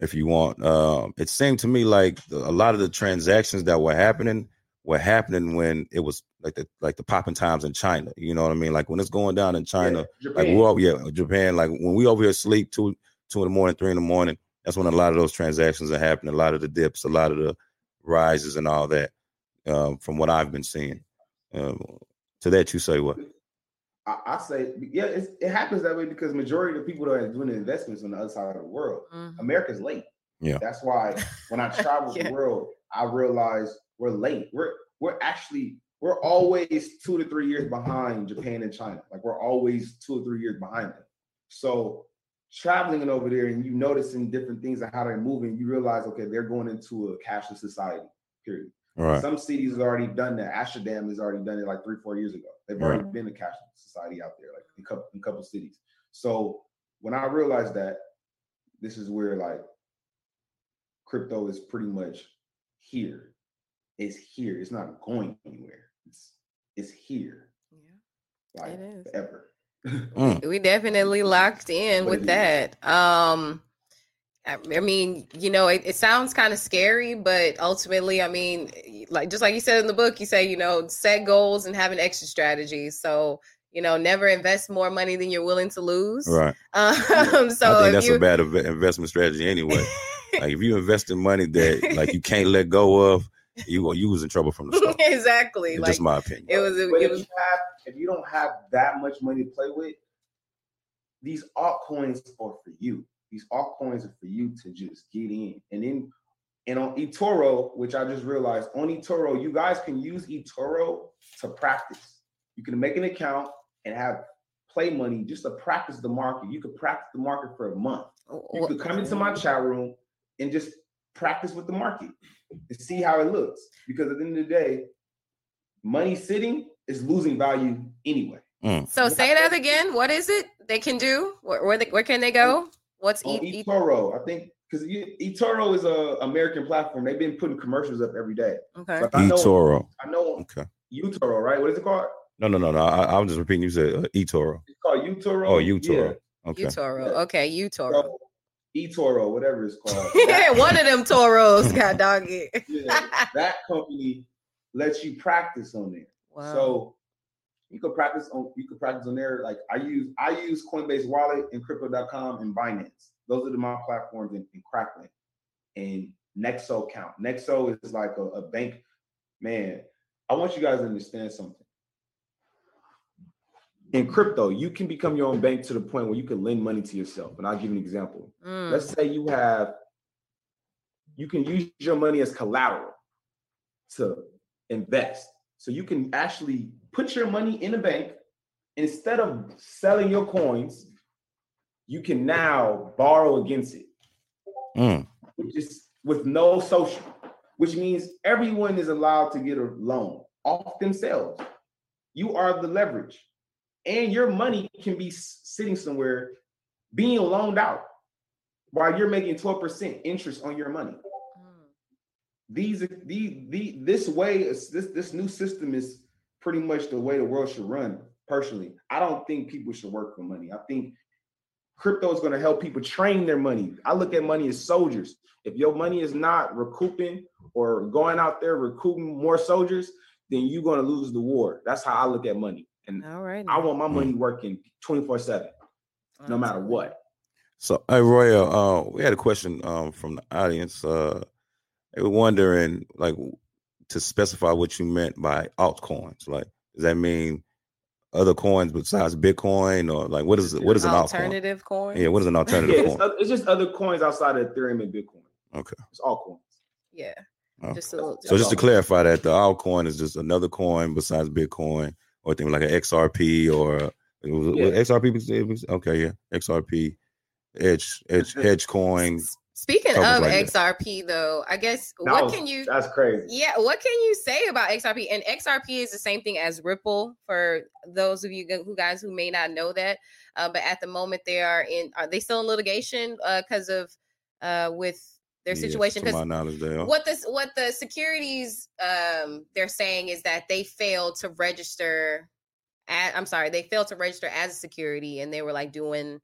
if you want. Um, it seemed to me like the, a lot of the transactions that were happening were happening when it was like the like the popping times in China. You know what I mean? Like when it's going down in China, Yeah, like we're all, yeah, Japan. Like when we over here sleep two two in the morning, three in the morning. That's when a lot of those transactions are happening. A lot of the dips, a lot of the rises, and all that. Um, from what I've been seeing. Um, to that, you say what? I, I say, yeah, it's, it happens that way because majority of the people that are doing the investments on the other side of the world, Mhm. America's late. Yeah. That's why when I <laughs> travel Yeah. the world, I realize we're late. We're we're actually we're always two to three years behind Japan and China. Like we're always two or three years behind them. So traveling over there and you noticing different things and how they're moving, you realize, okay, they're going into a cashless society, period. Right. Some cities have already done that. Amsterdam has already done it like three, four years ago. They've already been a cashless society out there, like in a couple, in a couple cities. So when I realized that, this is where like crypto is pretty much here. It's here. It's not going anywhere. It's it's here. Yeah. Like It is. forever. <laughs> Mm. we definitely locked in What with it that um I I mean, you know, it, it sounds kind of scary, but ultimately, I mean, like just like you said in the book, you say, you know, set goals and have an exit strategy. So, you know, never invest more money than you're willing to lose. Right. <laughs> Um, I so think that's you, a bad investment strategy anyway. like if you invest in money that like you can't let go of, you you was in trouble from the start. <laughs> exactly, It's like just my opinion. it was, But it if was you have, if you don't have that much money to play with, these altcoins are for you. These altcoins are for you to just get in. And then, and on eToro, which I just realized, on eToro, you guys can use eToro to practice. You can make an account and have play money just to practice the market. You could practice the market for a month. Oh, you oh, could come into my oh. chat room and just practice with the market and see how it looks. Because at the end of the day, money sitting is losing value anyway. Mm. So say that again. What is it they can do? Where where, they, where can they go? What's On e- e- eToro, I think because eToro is a American platform. They've been putting commercials up every day. okay? But I know, eToro. I know Okay. eToro, right? What is it called? No, no, no, no. I, I was just repeating. You said uh, eToro. It's called eToro. Oh, eToro. Okay. eToro. Yeah. Okay, Yeah. eToro. So, eToro, whatever it's called. <laughs> Yeah, one of them Toros got doggy. <laughs> yeah, that company lets you practice on there. Wow. So you could practice on you could practice on there. Like I use I use Coinbase Wallet and Crypto.com and Binance. Those are the, my platforms in, in Kraken and Nexo count. Nexo is like a, a bank. Man, I want you guys to understand something. In crypto, you can become your own bank to the point where you can lend money to yourself. And I'll give you an example. Mm, Let's say you have, you can use your money as collateral to invest. So you can actually put your money in a bank. Instead of selling your coins, you can now borrow against it, Mm. which is with no social, which means everyone is allowed to get a loan off themselves. You are the leverage. And your money can be sitting somewhere being loaned out while you're making 12% interest on your money. mm. These the the this way this this new system is pretty much the way the world should run. Personally, I don't think people should work for money. I think crypto is going to help people train their money. I look at money as soldiers. If your money is not recouping or going out there recouping more soldiers, then you're going to lose the war. That's how I look at money. And All right. I want my money working 24 7, no matter what. So, hey, Royale, uh, we had a question um, from the audience. Uh, they were wondering, like, to specify what you meant by altcoins. Like, does that mean other coins besides Bitcoin, or like, what is what is an altcoin? alternative coin? Yeah, what is an <laughs> Yeah, alternative it's, coin? oth- it's just other coins outside of Ethereum and Bitcoin. Okay. It's all coins. Yeah. Okay. Just a little. So just to clarify that the altcoin is just another coin besides Bitcoin, or thing like an XRP or was, Yeah. was XRP. Okay, yeah, XRP, Edge, Edge, Edge coin. S- Speaking of like XRP, though, I guess That what was- can you? That's crazy. Yeah, what can you say about XRP? And XRP is the same thing as Ripple for those of you who guys who may not know that. Uh, but at the moment, they are in. Are they still in litigation because of uh, with their Yes, situation? to my Because knowledge, they are. what this what the securities um, they're saying is that they failed to register. At, I'm sorry, they failed to register as a security, and they were like doing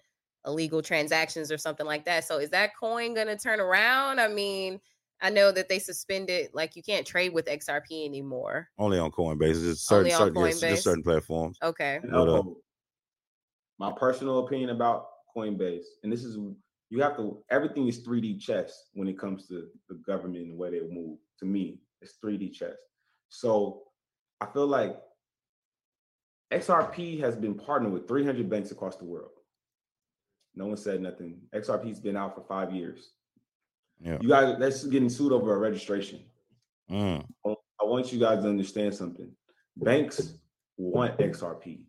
illegal transactions or something like that. So is that coin going to turn around? I mean, I know that they suspended like you can't trade with XRP anymore. only on Coinbase. Just certain, Only on certain, yes, Coinbase? just certain platforms. Okay. You What up? Uh know, my personal opinion about Coinbase, and this is you have to everything is 3D chess when it comes to the government and the way they move. To me, it's 3D chess. So I feel like XRP has been partnered with 300 banks across the world. No one said nothing. XRP's been out for five years. Yeah. You guys, that's getting sued over a registration. Mm. I want you guys to understand something. Banks want XRP.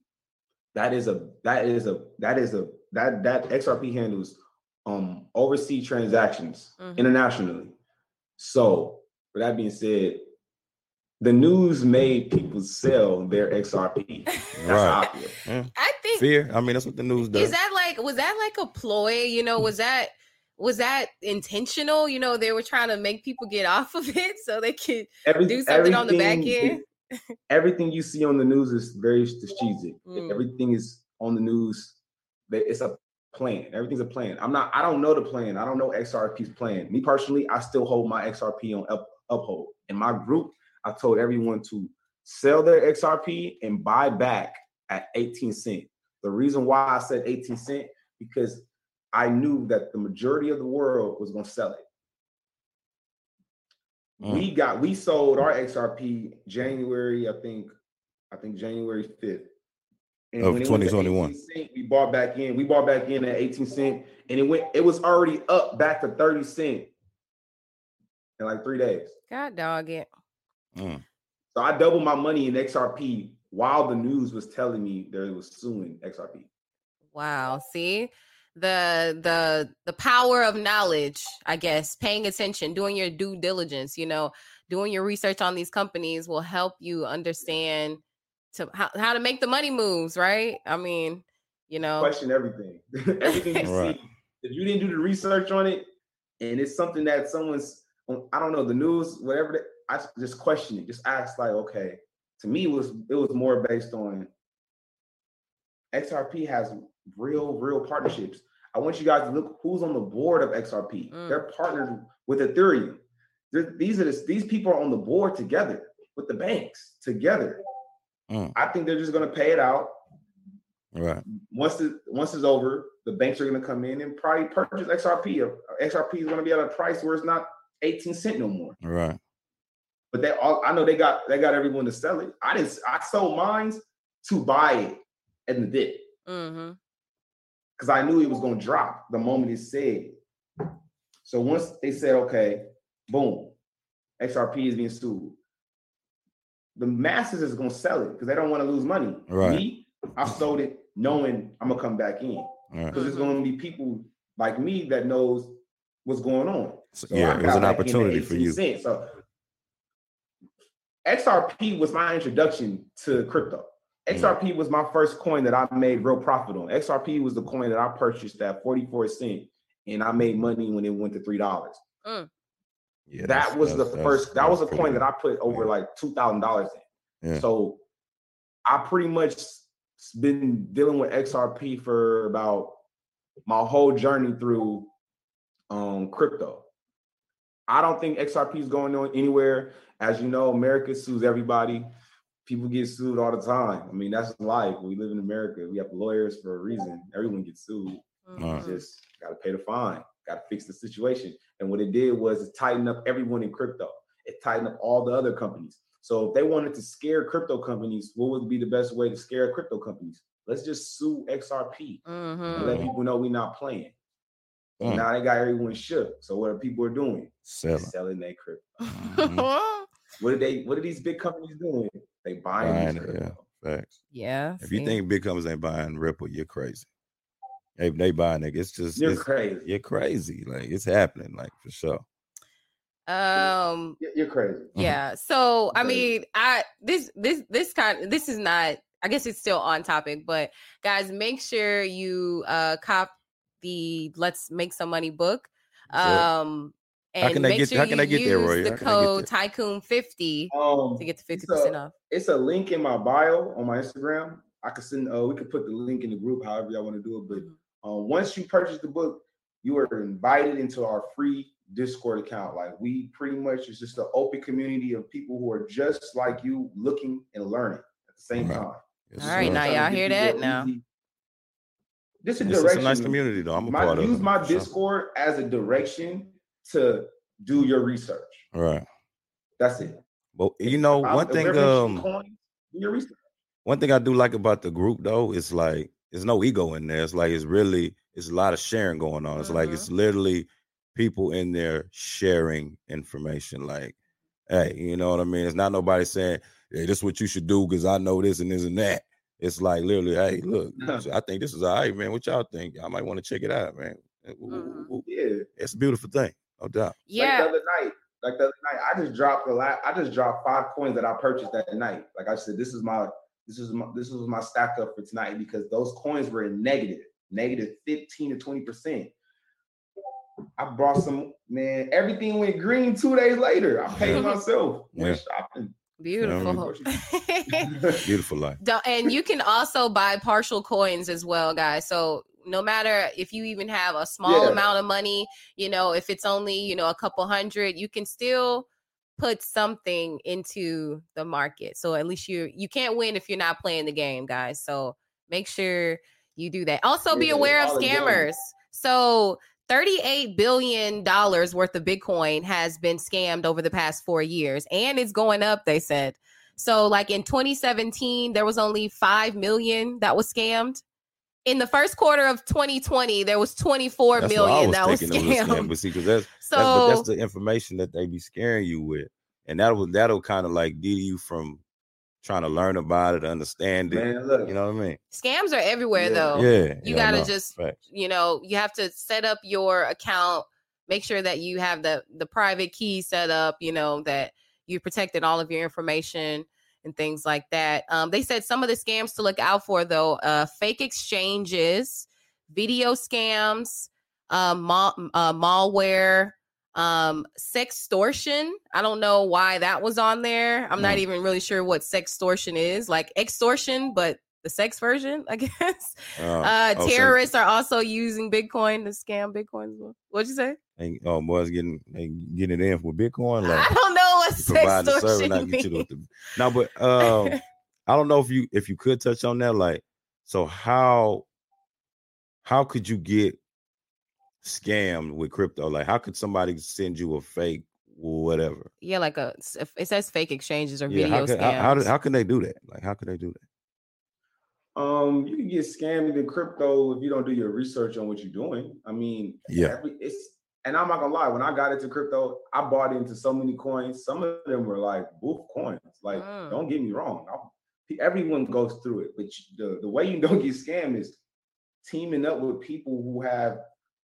that is a that is a that is a that that XRP handles um overseas transactions Mhm. internationally. So, with that being said, the news made people sell their XRP. That's how I Right. I think Fear. I mean, that's what the news does. is that like was that like a ploy? You know, was that was that intentional? You know, they were trying to make people get off of it so they could Every- Do something on the back everything- Everything you see on the news is very strategic. Mm. Everything is on the news. It's a plan. Everything's a plan. I'm not. I don't know the plan. I don't know XRP's plan. Me personally, I still hold my XRP on up, uphold. In my group, I told everyone to sell their XRP and buy back at 18 cent. The reason why I said 18 cent because I knew that the majority of the world was going to sell it. Mm. We got we sold our XRP January, I think, I think January 5th. And Of when it went 2021. 18 cent, we bought back in. We bought back in at 18 cent, and it went, it was already up back to 30 cent in like three days. God dog it. Mm. So I doubled my money in XRP while the news was telling me that it was suing XRP. Wow. See the the the power of knowledge, I guess, paying attention, doing your due diligence, you know, doing your research on these companies will help you understand to how, how to make the money moves, right? I mean, you know, question everything. <laughs> everything you Right. see. If you didn't do the research on it, and it's something that someone's, I don't know, the news, whatever. That, I just question it. Just ask, like, okay. To me, it was it was more based on XRP has real, real partnerships. I want you guys to look who's on the board of XRP. Mm. They're partnered with Ethereum. They're- these are the, these people are on the board together with the banks together. Mm. I think they're just going to pay it out Right. once it once it's over, the banks are going to come in and probably purchase XRP. XRP is going to be at a price where it's not 18 cent no more. Right. But they all I know they got they got everyone to sell it. I didn't I sold mines to buy it in the dip hmm because I knew it was going to drop the moment it said. So once they said okay, boom, XRP is being sued. The masses is going to sell it because they don't want to lose money. Right. Me, I sold it knowing I'm gonna come back in. Right. because there's going to be people like me that knows what's going on. So, So yeah, I it was an back in at opportunity for you. cents. So XRP was my introduction to crypto. Mm. XRP was my first coin that I made real profit on. XRP was the coin that I purchased at 44 cent and I made money when it went to three dollars. Yeah, that that's- was the that's- that's- first that was a coin that I put over Yeah. like two thousand dollars in. Yeah. So I pretty much been dealing with XRP for about my whole journey through um crypto. I don't think XRP is going on anywhere. As you know, America sues everybody. People get sued all the time. I mean, that's life. We live in America. We have lawyers for a reason. Everyone gets sued. You just got to pay the fine. Got to fix the situation. And what it did was it tightened up everyone in crypto. It tightened up all the other companies. So if they wanted to scare crypto companies, what would be the best way to scare crypto companies? Let's just sue XRP and hmm let people know we're not playing. So Mm. Now they got everyone shook. So what are people are doing? Selling. Selling their crypto. Mhm. <laughs> What are they? What are these big companies doing? They buying, Buying these it, yeah. Facts. yeah. If you think big companies ain't buying Ripple, you're crazy. Hey, they buying it. It's just You're it's, crazy. you're crazy. Like it's happening, like for sure. um You're- You're crazy. yeah so i mean i this this this kind this is not i guess it's still on topic but guys make sure you uh cop the let's make some money book Yeah. um How and can they make get- sure how you can they get there, use Roy? the How get code tycoon 50 Um, to get to it's 50% a- off it's a link in my bio on my Instagram. I could send. Uh, we could put the link in the group, however y'all want to do it. But Mhm. um, once you purchase the book, you are invited into our free Discord account. Like we pretty much is just an open community of people who are just like you, looking and learning at the same Right. time. Yes, All right, now y'all hear that now. easy- It's, it's direction. a nice community though. I'm a My- part of use my. Discord as a direction to do your research. Right. That's it. But you know, one if thing um coins, do your research. one thing I do like about the group though is like there's no ego in there. It's like it's really it's a lot of sharing going on. It's like Mhm. it's literally people in there sharing information. Like, hey, you know what I mean? It's not nobody saying, Hey, this is what you should do because I know this and this and that. It's like literally, hey, look, <laughs> I think this is all right, man. What y'all think? I might want to check it out, man. Mhm. Yeah. It's a beautiful thing, no doubt. Like the other night, like the other night, I just dropped a lot. I just dropped five coins that I purchased that night. Like I said, this is my this is my this was my stack up for tonight because those coins were in negative, negative 15 to 20 percent. I brought some man, everything went green two days later. I paid myself. Went shopping. Beautiful. <laughs> Beautiful life. And you can also buy partial coins as well, guys. So no matter if you even have a small Yeah. amount of money, you know, if it's only, you know, a couple hundred, you can still put something into the market. So at least you you can't win if you're not playing the game, guys. So make sure you do that. Also be Yeah, aware of all the scammers. So 38 billion dollars worth of Bitcoin has been scammed over the past 4 years and it's going up, they said. So like in 2017 there was only 5 million that was scammed. In the first quarter of 2020 there was 24 That's million was that was it was scammed. but see, because that's <laughs> So that's, that's the information that they be scaring you with, and that will that'll kind of like deter you from trying to learn about it, understand it. Man, look, You know what I mean? scams are everywhere Yeah. though. Yeah, You yeah, gotta know. just Facts. you know you have to set up your account make sure that you have the the private key set up you know that you protected all of your information and things like that um, they said some of the scams to look out for though uh, fake exchanges video scams um, mal- uh, malware um sextortion i don't know why that was on there i'm not Mm. even really sure what sextortion is like extortion but the sex version i <laughs> guess Uh, uh, oh, so terrorists are also using Bitcoin to scam Bitcoin well. What'd you say? they- oh, boys getting getting it in for Bitcoin. like I don't know what you provide the sextortion not <laughs> means. the. No, but um, <laughs> I don't know if you if you could touch on that. Like, so how how could you get scammed with crypto? Like, how could somebody send you a fake whatever? Yeah, like a it says fake exchanges or Yeah, video how can, scams. how, how, do- how can they do that? Like, how can they do that? um, you can get scammed into crypto if you don't do your research on what you're doing. I mean, Yeah. every, it's and I'm not gonna lie, when I got into crypto, I bought into so many coins. Some of them were like wolf coins. Like, Mm. don't get me wrong, I'll- everyone goes through it, but the, the way you <laughs> don't get scammed is teaming up with people who have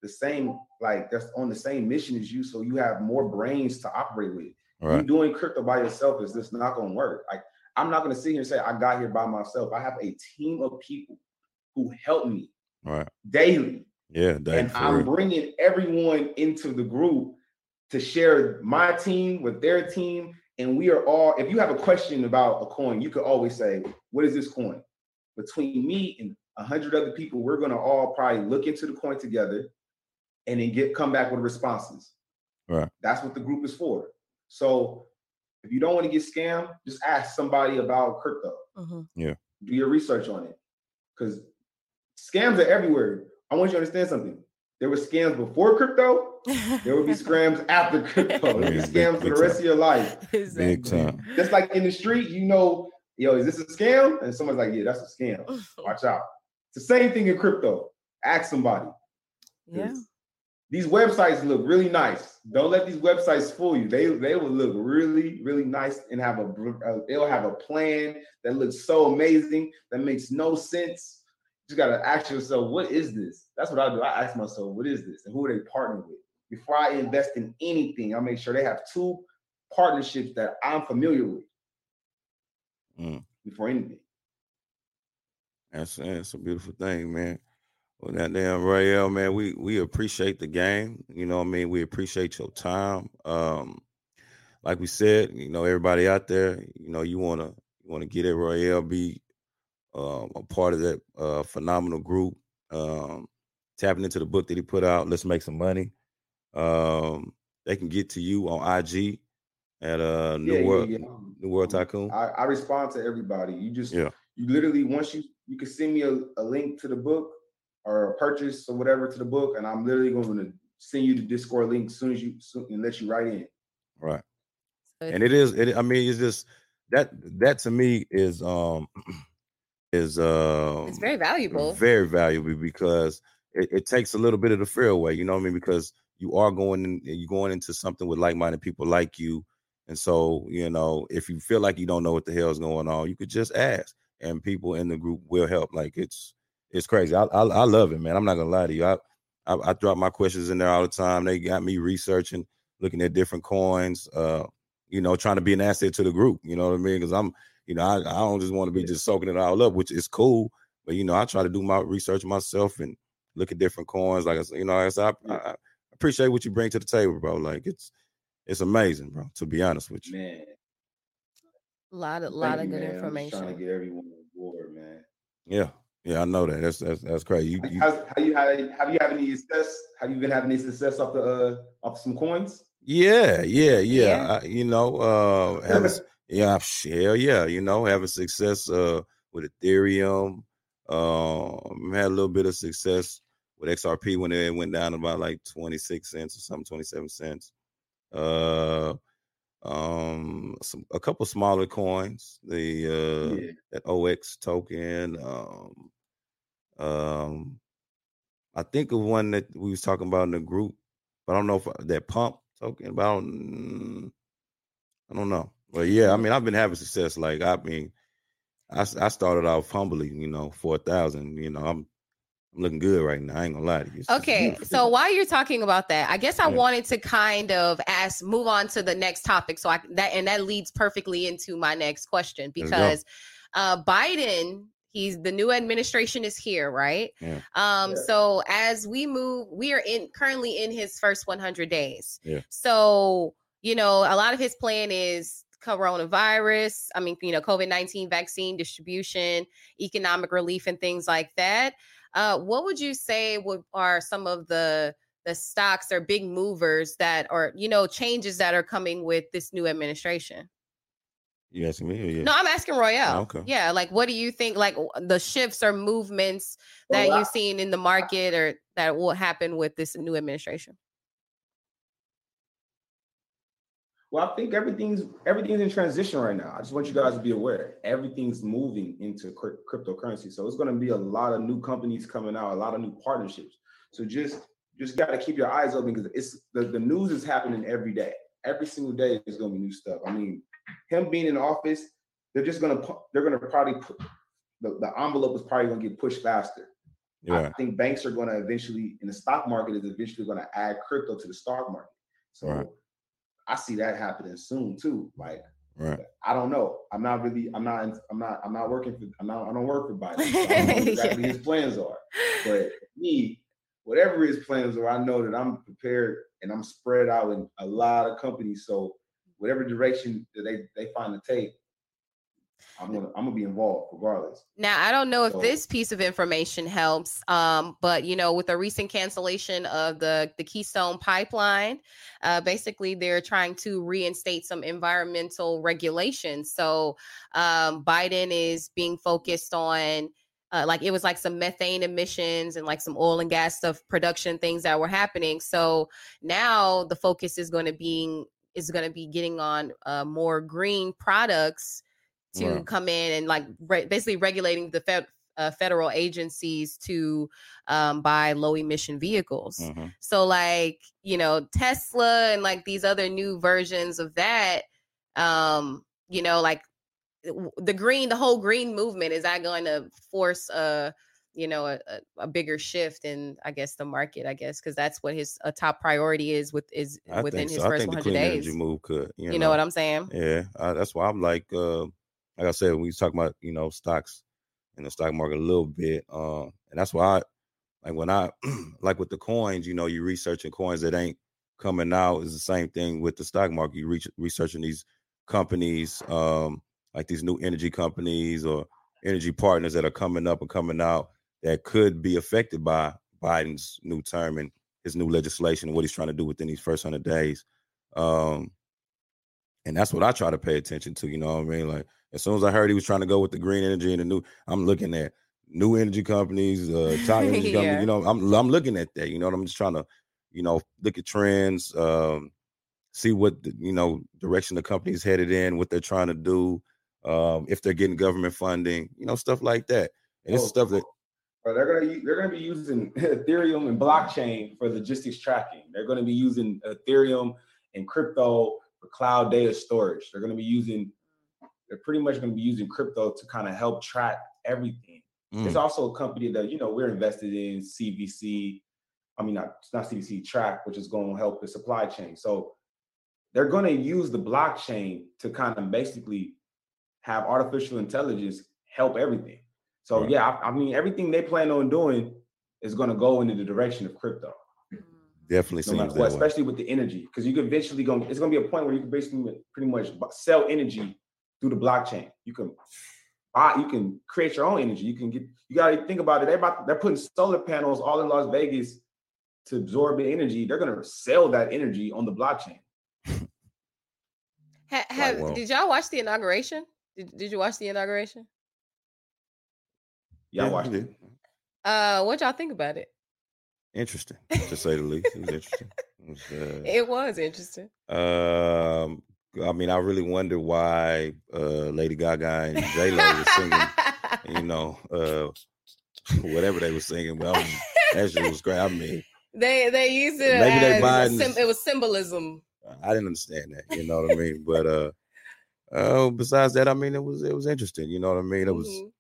the same, like that's on the same mission as you, so you have more brains to operate with. You doing crypto by yourself is just not gonna work. Like I'm not gonna sit here and say I got here by myself. I have a team of people who help me Right. daily, Yeah. And I'm real. bringing everyone into the group to share my team with their team. And we are all. If you have a question about a coin, you could always say, "What is this coin?" Between me and a hundred other people, we're gonna all probably look into the coin together, and then get come back with responses. Right. That's what the group is for. So if you don't want to get scammed, just ask somebody about crypto. Mhm. Do your research on it. Because scams are everywhere. I want you to understand something. There were scams before crypto, there will be <laughs> scams after crypto. There'll be Yeah, scams for the rest of your life. Big time. Just like in the street, you know, yo, is this a scam? And someone's like, yeah, that's a scam. <laughs> Watch out. It's the same thing in crypto. Ask somebody. yeah. These websites look really nice. Don't let these websites fool you. They they will look really really nice and have a they'll have a plan that looks so amazing that makes no sense. You just gotta ask yourself, what is this? That's what I do. I ask myself, what is this, and who are they partnering with? Before I invest in anything, I make sure they have two partnerships that I'm familiar with Mm. before anything. That's that's a beautiful thing, man. Well, that damn Rael, man, we we appreciate the game. You know what I mean? We appreciate your time. Um, like we said, you know, everybody out there, you know, you wanna you wanna get it, Royale, be um, a part of that uh, phenomenal group. Um, tapping into the book that he put out. Let's make some money. Um, they can get to you on IG at uh New Yeah, yeah, World yeah. New World Tycoon. I, I respond to everybody. You just Yeah. you literally once you you can send me a, a link to the book or a purchase or whatever to the book, and I'm literally going to send you the Discord link as soon as you soon, and let you write in. Right. and it is it, i mean it's just that that to me is um <clears throat> is um it's very valuable. very valuable because it, it takes a little bit of the fear away you know what i mean because you are going in you're going into something with like-minded people like you and so you know if you feel like you don't know what the hell is going on you could just ask and people in the group will help. Like it's it's crazy. I I, I love it, man. I'm not gonna lie to you. I, I I drop my questions in there all the time. They got me researching, looking at different coins. Uh, you know, trying to be an asset to the group. You know what I mean? Because I'm, you know, I, I don't just want to be just soaking it all up, which is cool. But you know, I try to do my research myself and look at different coins. Like I said, you know, like I, said, I, I appreciate what you bring to the table, bro. Like it's it's amazing, bro. To be honest with you, man. A lot of lot of you, good man. I'm trying to information. get everyone on board, man. yeah, yeah, I know that. That's that's that's crazy. You, you, How's, how you had have you had any success? Have you been having any success off the uh off some coins? yeah, yeah, yeah. Yeah. I, you know, uh, having, <laughs> yeah, hell yeah. You know, having success uh with Ethereum. Um, had a little bit of success with XRP when it went down about like 26 cents or something, 27 cents. Uh, um, some a couple smaller coins, the uh yeah. that OX token. Um, um, I think of one that we was talking about in the group, but I don't know if uh, that pump token. About mm, I don't know, but yeah, I mean, I've been having success. Like I mean, i, I started off humbly, you know, four thousand. You know, I'm I'm looking good right now. I ain't gonna lie to you. Okay, so while you're talking about that, I guess I Yeah. wanted to kind of ask, move on to the next topic. So I that and that leads perfectly into my next question because uh Biden, he's the new administration is here, right? Yeah. Um, Yeah. so as we move, we are in currently in his first 100 days. Yeah. So you know, a lot of his plan is coronavirus. I mean, you know, COVID 19 vaccine distribution, economic relief, and things like that. Uh, what would you say would, are some of the the stocks or big movers that are you know changes that are coming with this new administration? You asking me? Or you? No, I'm asking Royale. okay. Yeah, like what do you think? Like the shifts or movements that Well, you've seen in the market or that will happen with this new administration? Well, I think everything's everything's in transition right now. I just want you guys to be aware. Everything's moving into cryp- cryptocurrency. So it's going to be a lot of new companies coming out, a lot of new partnerships. So just just got to keep your eyes open because it's the, the news is happening every day. Every single day is going to be new stuff. I mean, him being in office, they're just going to they're going to probably put the, the envelope is probably going to get pushed faster. Yeah. I think banks are going to eventually, and the stock market is eventually going to add crypto to the stock market. So Right. I see that happening soon too. Like Right. I don't know. I'm not really. I'm not. I'm not. I'm not working for. I'm not. I don't work for Biden. So I don't know <laughs> exactly his plans are. But me, whatever his plans are, I know that I'm prepared and I'm spread out in a lot of companies. So whatever direction that they they find to take, I'm gonna. I'm gonna be involved regardless. Now, I don't know if So- this piece of information helps, um, but you know, with the recent cancellation of the the Keystone Pipeline, uh, basically they're trying to reinstate some environmental regulations. So um, Biden is being focused on. Uh, like it was like some methane emissions and like some oil and gas stuff production things that were happening. So now the focus is going to be is going to be getting on uh, more green products to Right. come in and like re- basically regulating the fed, uh, federal agencies to um, buy low emission vehicles. Mhm. So like you know Tesla and like these other new versions of that, um, you know like the green, the whole green movement is that going to force a you know a, a, bigger shift in I guess the market I guess because that's what his a top priority is with is I within think his so. I first think the 100 clean days. move could. You, You know what I'm saying? Yeah, that's why I'm like, uh, like I said, when we talk about you know stocks in the stock market a little bit, uh, and that's why, I, like when I <clears throat> like with the coins, you know, you researching coins that ain't coming out is the same thing with the stock market. You reach researching these companies, um, like these new energy companies or energy partners that are coming up and coming out that could be affected by Biden's new term and his new legislation and what he's trying to do within these first hundred days. Um, and that's what I try to pay attention to. You know what I mean? Like as soon as I heard he was trying to go with the green energy and the new, I'm looking at new energy companies, uh, top <laughs> energy companies. You know, I'm I'm looking at that. You know, I'm just trying to, you know, look at trends, um, see what the, you know direction the company's headed in, what they're trying to do, um, if they're getting government funding, you know, stuff like that. And it's Oh, stuff that Or they're gonna they're gonna be using <laughs> Ethereum and blockchain for logistics tracking. They're gonna be using Ethereum and crypto for cloud data storage. They're gonna be using they're pretty much going to be using crypto to kind of help track everything. Mm. It's also a company that you know we're invested in CVC. I mean, not not CVC Track, which is going to help the supply chain. So they're going to use the blockchain to kind of basically have artificial intelligence help everything. So Right. yeah, I, I mean, everything they plan on doing is going to go into the direction of crypto, Definitely no seems that what, way. especially with the energy, because you can eventually go. It's going to be a point where you can basically pretty much sell energy through the blockchain. You can buy, you can create your own energy. You can get. You got to think about it. They're about, they're putting solar panels all in Las Vegas to absorb the energy. They're going to sell that energy on the blockchain. Ha- have well. did y'all watch the inauguration? Did, did you watch the inauguration? Yeah, I Yeah, watched it. Uh, what y'all think about it? Interesting, to <laughs> say the least. It was interesting. It was, uh, It was interesting. Um, I mean, I really wonder why uh, Lady Gaga and J Lo were singing, you <laughs> know, uh, whatever they were singing. But was, that shit was great. I mean, they they used it Maybe they as a Biden's- sym- it was symbolism. I didn't understand that. You know what I mean? But uh, uh, besides that, I mean, it was it was interesting. You know what I mean? It was Mhm.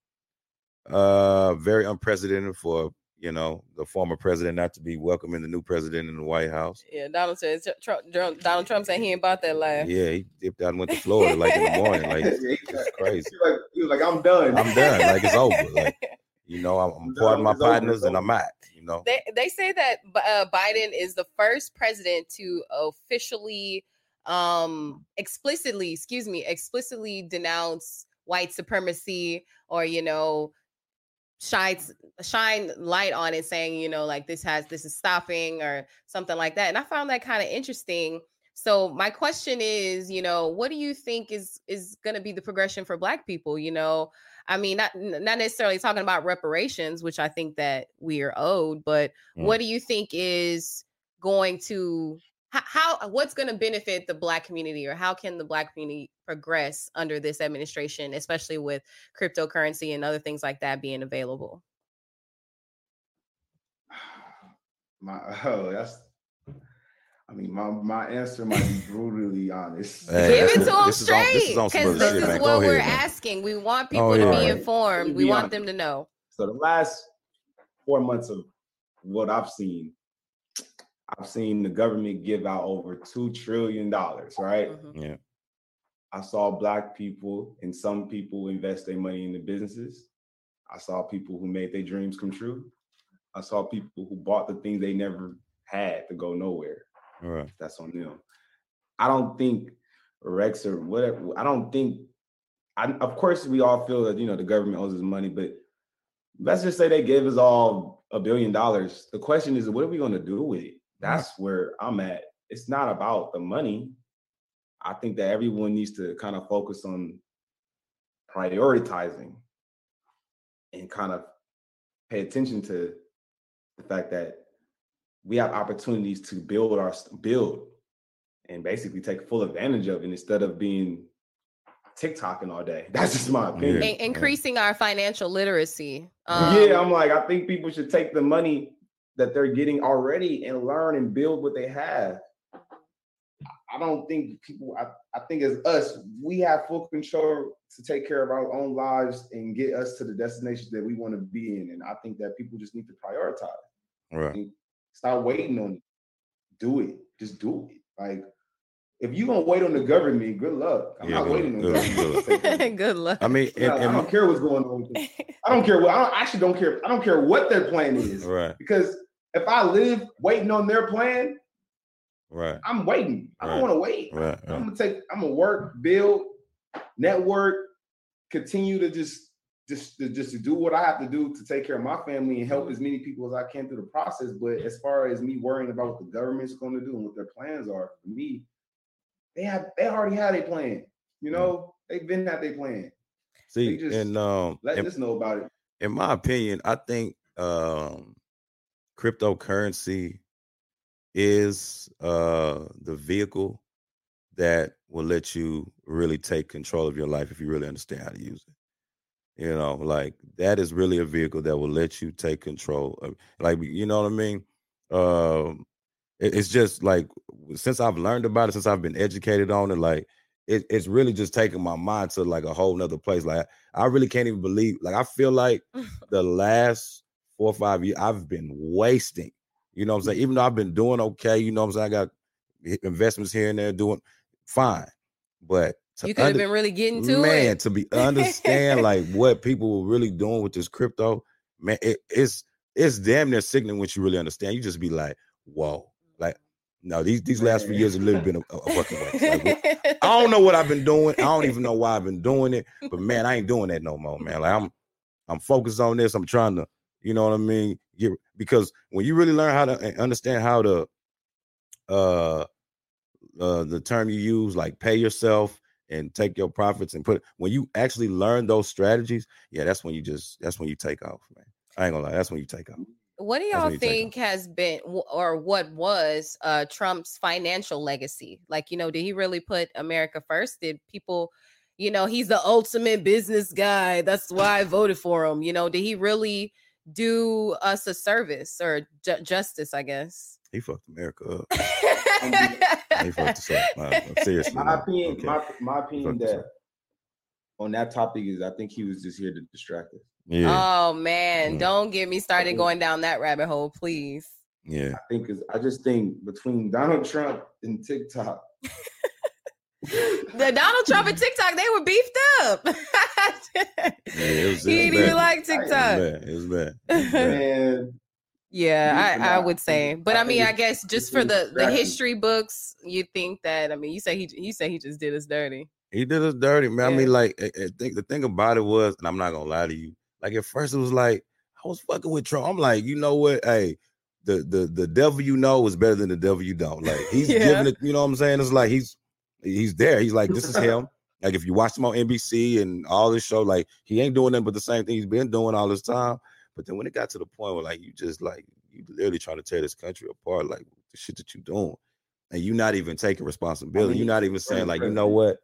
uh very unprecedented for you know the former president not to be welcoming the new president in the White House. Yeah, Donald said Trump, Donald Trump said he ain't bought that laugh. Yeah, he dipped out and went to Florida like in the morning. Like Yeah, <laughs> he that's crazy. He was like, he was like, I'm done. I'm done. Like it's over. Like <laughs> you know, I'm, I'm No, part of my it's over, partners and. I'm out. You know. they they say that uh, Biden is the first president to officially, um, explicitly, excuse me, explicitly denounce white supremacy or you know shines shine light on it saying you know like this has this is stopping or something like that and i found that kind of interesting so my question is you know what do you think is is going to be the progression for black people you know i mean not not necessarily talking about reparations which i think that we are owed but Mm. what do you think is going to how, how what's going to benefit the black community or how can the black community progress under this administration especially with cryptocurrency and other things like that being available <sighs> My oh, that's. I mean, my my answer might be brutally honest. Hey, give it this- to them this is on- this straight is on because this shit, is what Go we're man. asking we want people Oh, to yeah. be Alright. informed To we be want them to know So the last four months of what I've seen, I've seen the government give out over two trillion dollars. Right. Mhm. Yeah. I saw black people and some people invest their money in the businesses. I saw people who made their dreams come true. I saw people who bought the things they never had to go nowhere. All right. That's on them. I don't think Rex or whatever. I don't think. I, of course, we all feel that you know the government owes us money, but let's just say they gave us all a billion dollars. The question is, what are we going to do with it? That's where I'm at. It's not about the money. I think that everyone needs to kind of focus on prioritizing and kind of pay attention to the fact that we have opportunities to build our build and basically take full advantage of it instead of being TikToking all day. <laughs> That's just my opinion. In- increasing our financial literacy um, yeah, I'm like, I think people should take the money that they're getting already and learn and build what they have. I don't think people, I, I think as us, we have full control to take care of our own lives and get us to the destination that we want to be in. And I think that people just need to prioritize. Right. and stop waiting on it. Do it. Just do it. Like, if you're gonna wait on the government, good luck. I'm Yeah, not good waiting on luck, the good government. luck. to take care of me. good luck I mean, Yeah, and, I don't and, care what's going on. With them. <laughs> I don't care what. I don't, actually don't care. I don't care what their plan is right, because if I live waiting on their plan, right, I'm waiting. I don't want to wait. right, I'm gonna take. I'm gonna work, build, network, continue to just. Just to, just to do what I have to do to take care of my family and help as many people as I can through the process. But as far as me worrying about what the government's going to do and what their plans are for me, they have they already had a plan. You know, they've been at their plan. See, just and um, Let us know about it. in my opinion, I think um, cryptocurrency is uh, the vehicle that will let you really take control of your life if you really understand how to use it. You know, like that is really a vehicle that will let you take control of, like, you know what I mean? Um, it- it's just like since I've learned about it, since I've been educated on it, like it, it's really just taking my mind to like a whole nother place. Like I really can't even believe. Like I feel like <laughs> the last four or five years I've been wasting. You know what I'm saying? Mm-hmm. Even though I've been doing okay, you know what I'm saying? I got investments here and there doing fine. But you could have been really getting to it. man, it. to be understand <laughs> like what people were really doing with this crypto, man, it, it's it's damn near sickening when you really understand. You just be like, whoa, like no, these these last few years have literally been a, a fucking <laughs> waste. Like, I don't know what I've been doing. I don't even know why I've been doing it, but man, I ain't doing that no more, man. Like I'm I'm focused on this. I'm trying to, you know what I mean? Get because when you really learn how to understand how to uh uh the term you use, like pay yourself and take your profits and put when you actually learn those strategies, yeah, that's when you just that's when you take off, man. I ain't gonna lie, that's when you take off. What do y'all think has been or what was uh Trump's financial legacy? Like, you know, did he really put America first? Did people, you know, he's the ultimate business guy. That's why I voted for him. You know, did he really do us a service or ju- justice, I guess? He fucked America up. he <laughs> fucked us up. Man. Seriously. My opinion, okay. my, my opinion that on that topic is I think he was just here to distract us. Yeah. Oh man, don't get me started going down that rabbit hole, please. Yeah. I think cuz I just think between Donald Trump and TikTok <laughs> the Donald Trump and TikTok, they were beefed up. <laughs> yeah, it was, he didn't even like TikTok. It was bad. It was bad. <laughs> Yeah, I, I would say, but I mean, I guess just for the the history books, you think that I mean, you say he you say he just did us dirty. He did us dirty, man. Yeah. I mean, like, I, I think the thing about it was, and I'm not gonna lie to you, like at first it was like I was fucking with Trump. I'm like, you know what? Hey, the the the devil you know is better than the devil you don't. Like he's <laughs> yeah. giving it, you know what I'm saying? It's like he's he's there. He's like, this is <laughs> him. like if you watch him on NBC and all this show, like he ain't doing nothing but the same thing he's been doing all this time. But then when it got to the point where like you just like you literally trying to tear this country apart, like the shit that you doing, and you're not even taking responsibility. I mean, you're not even saying like, you know what?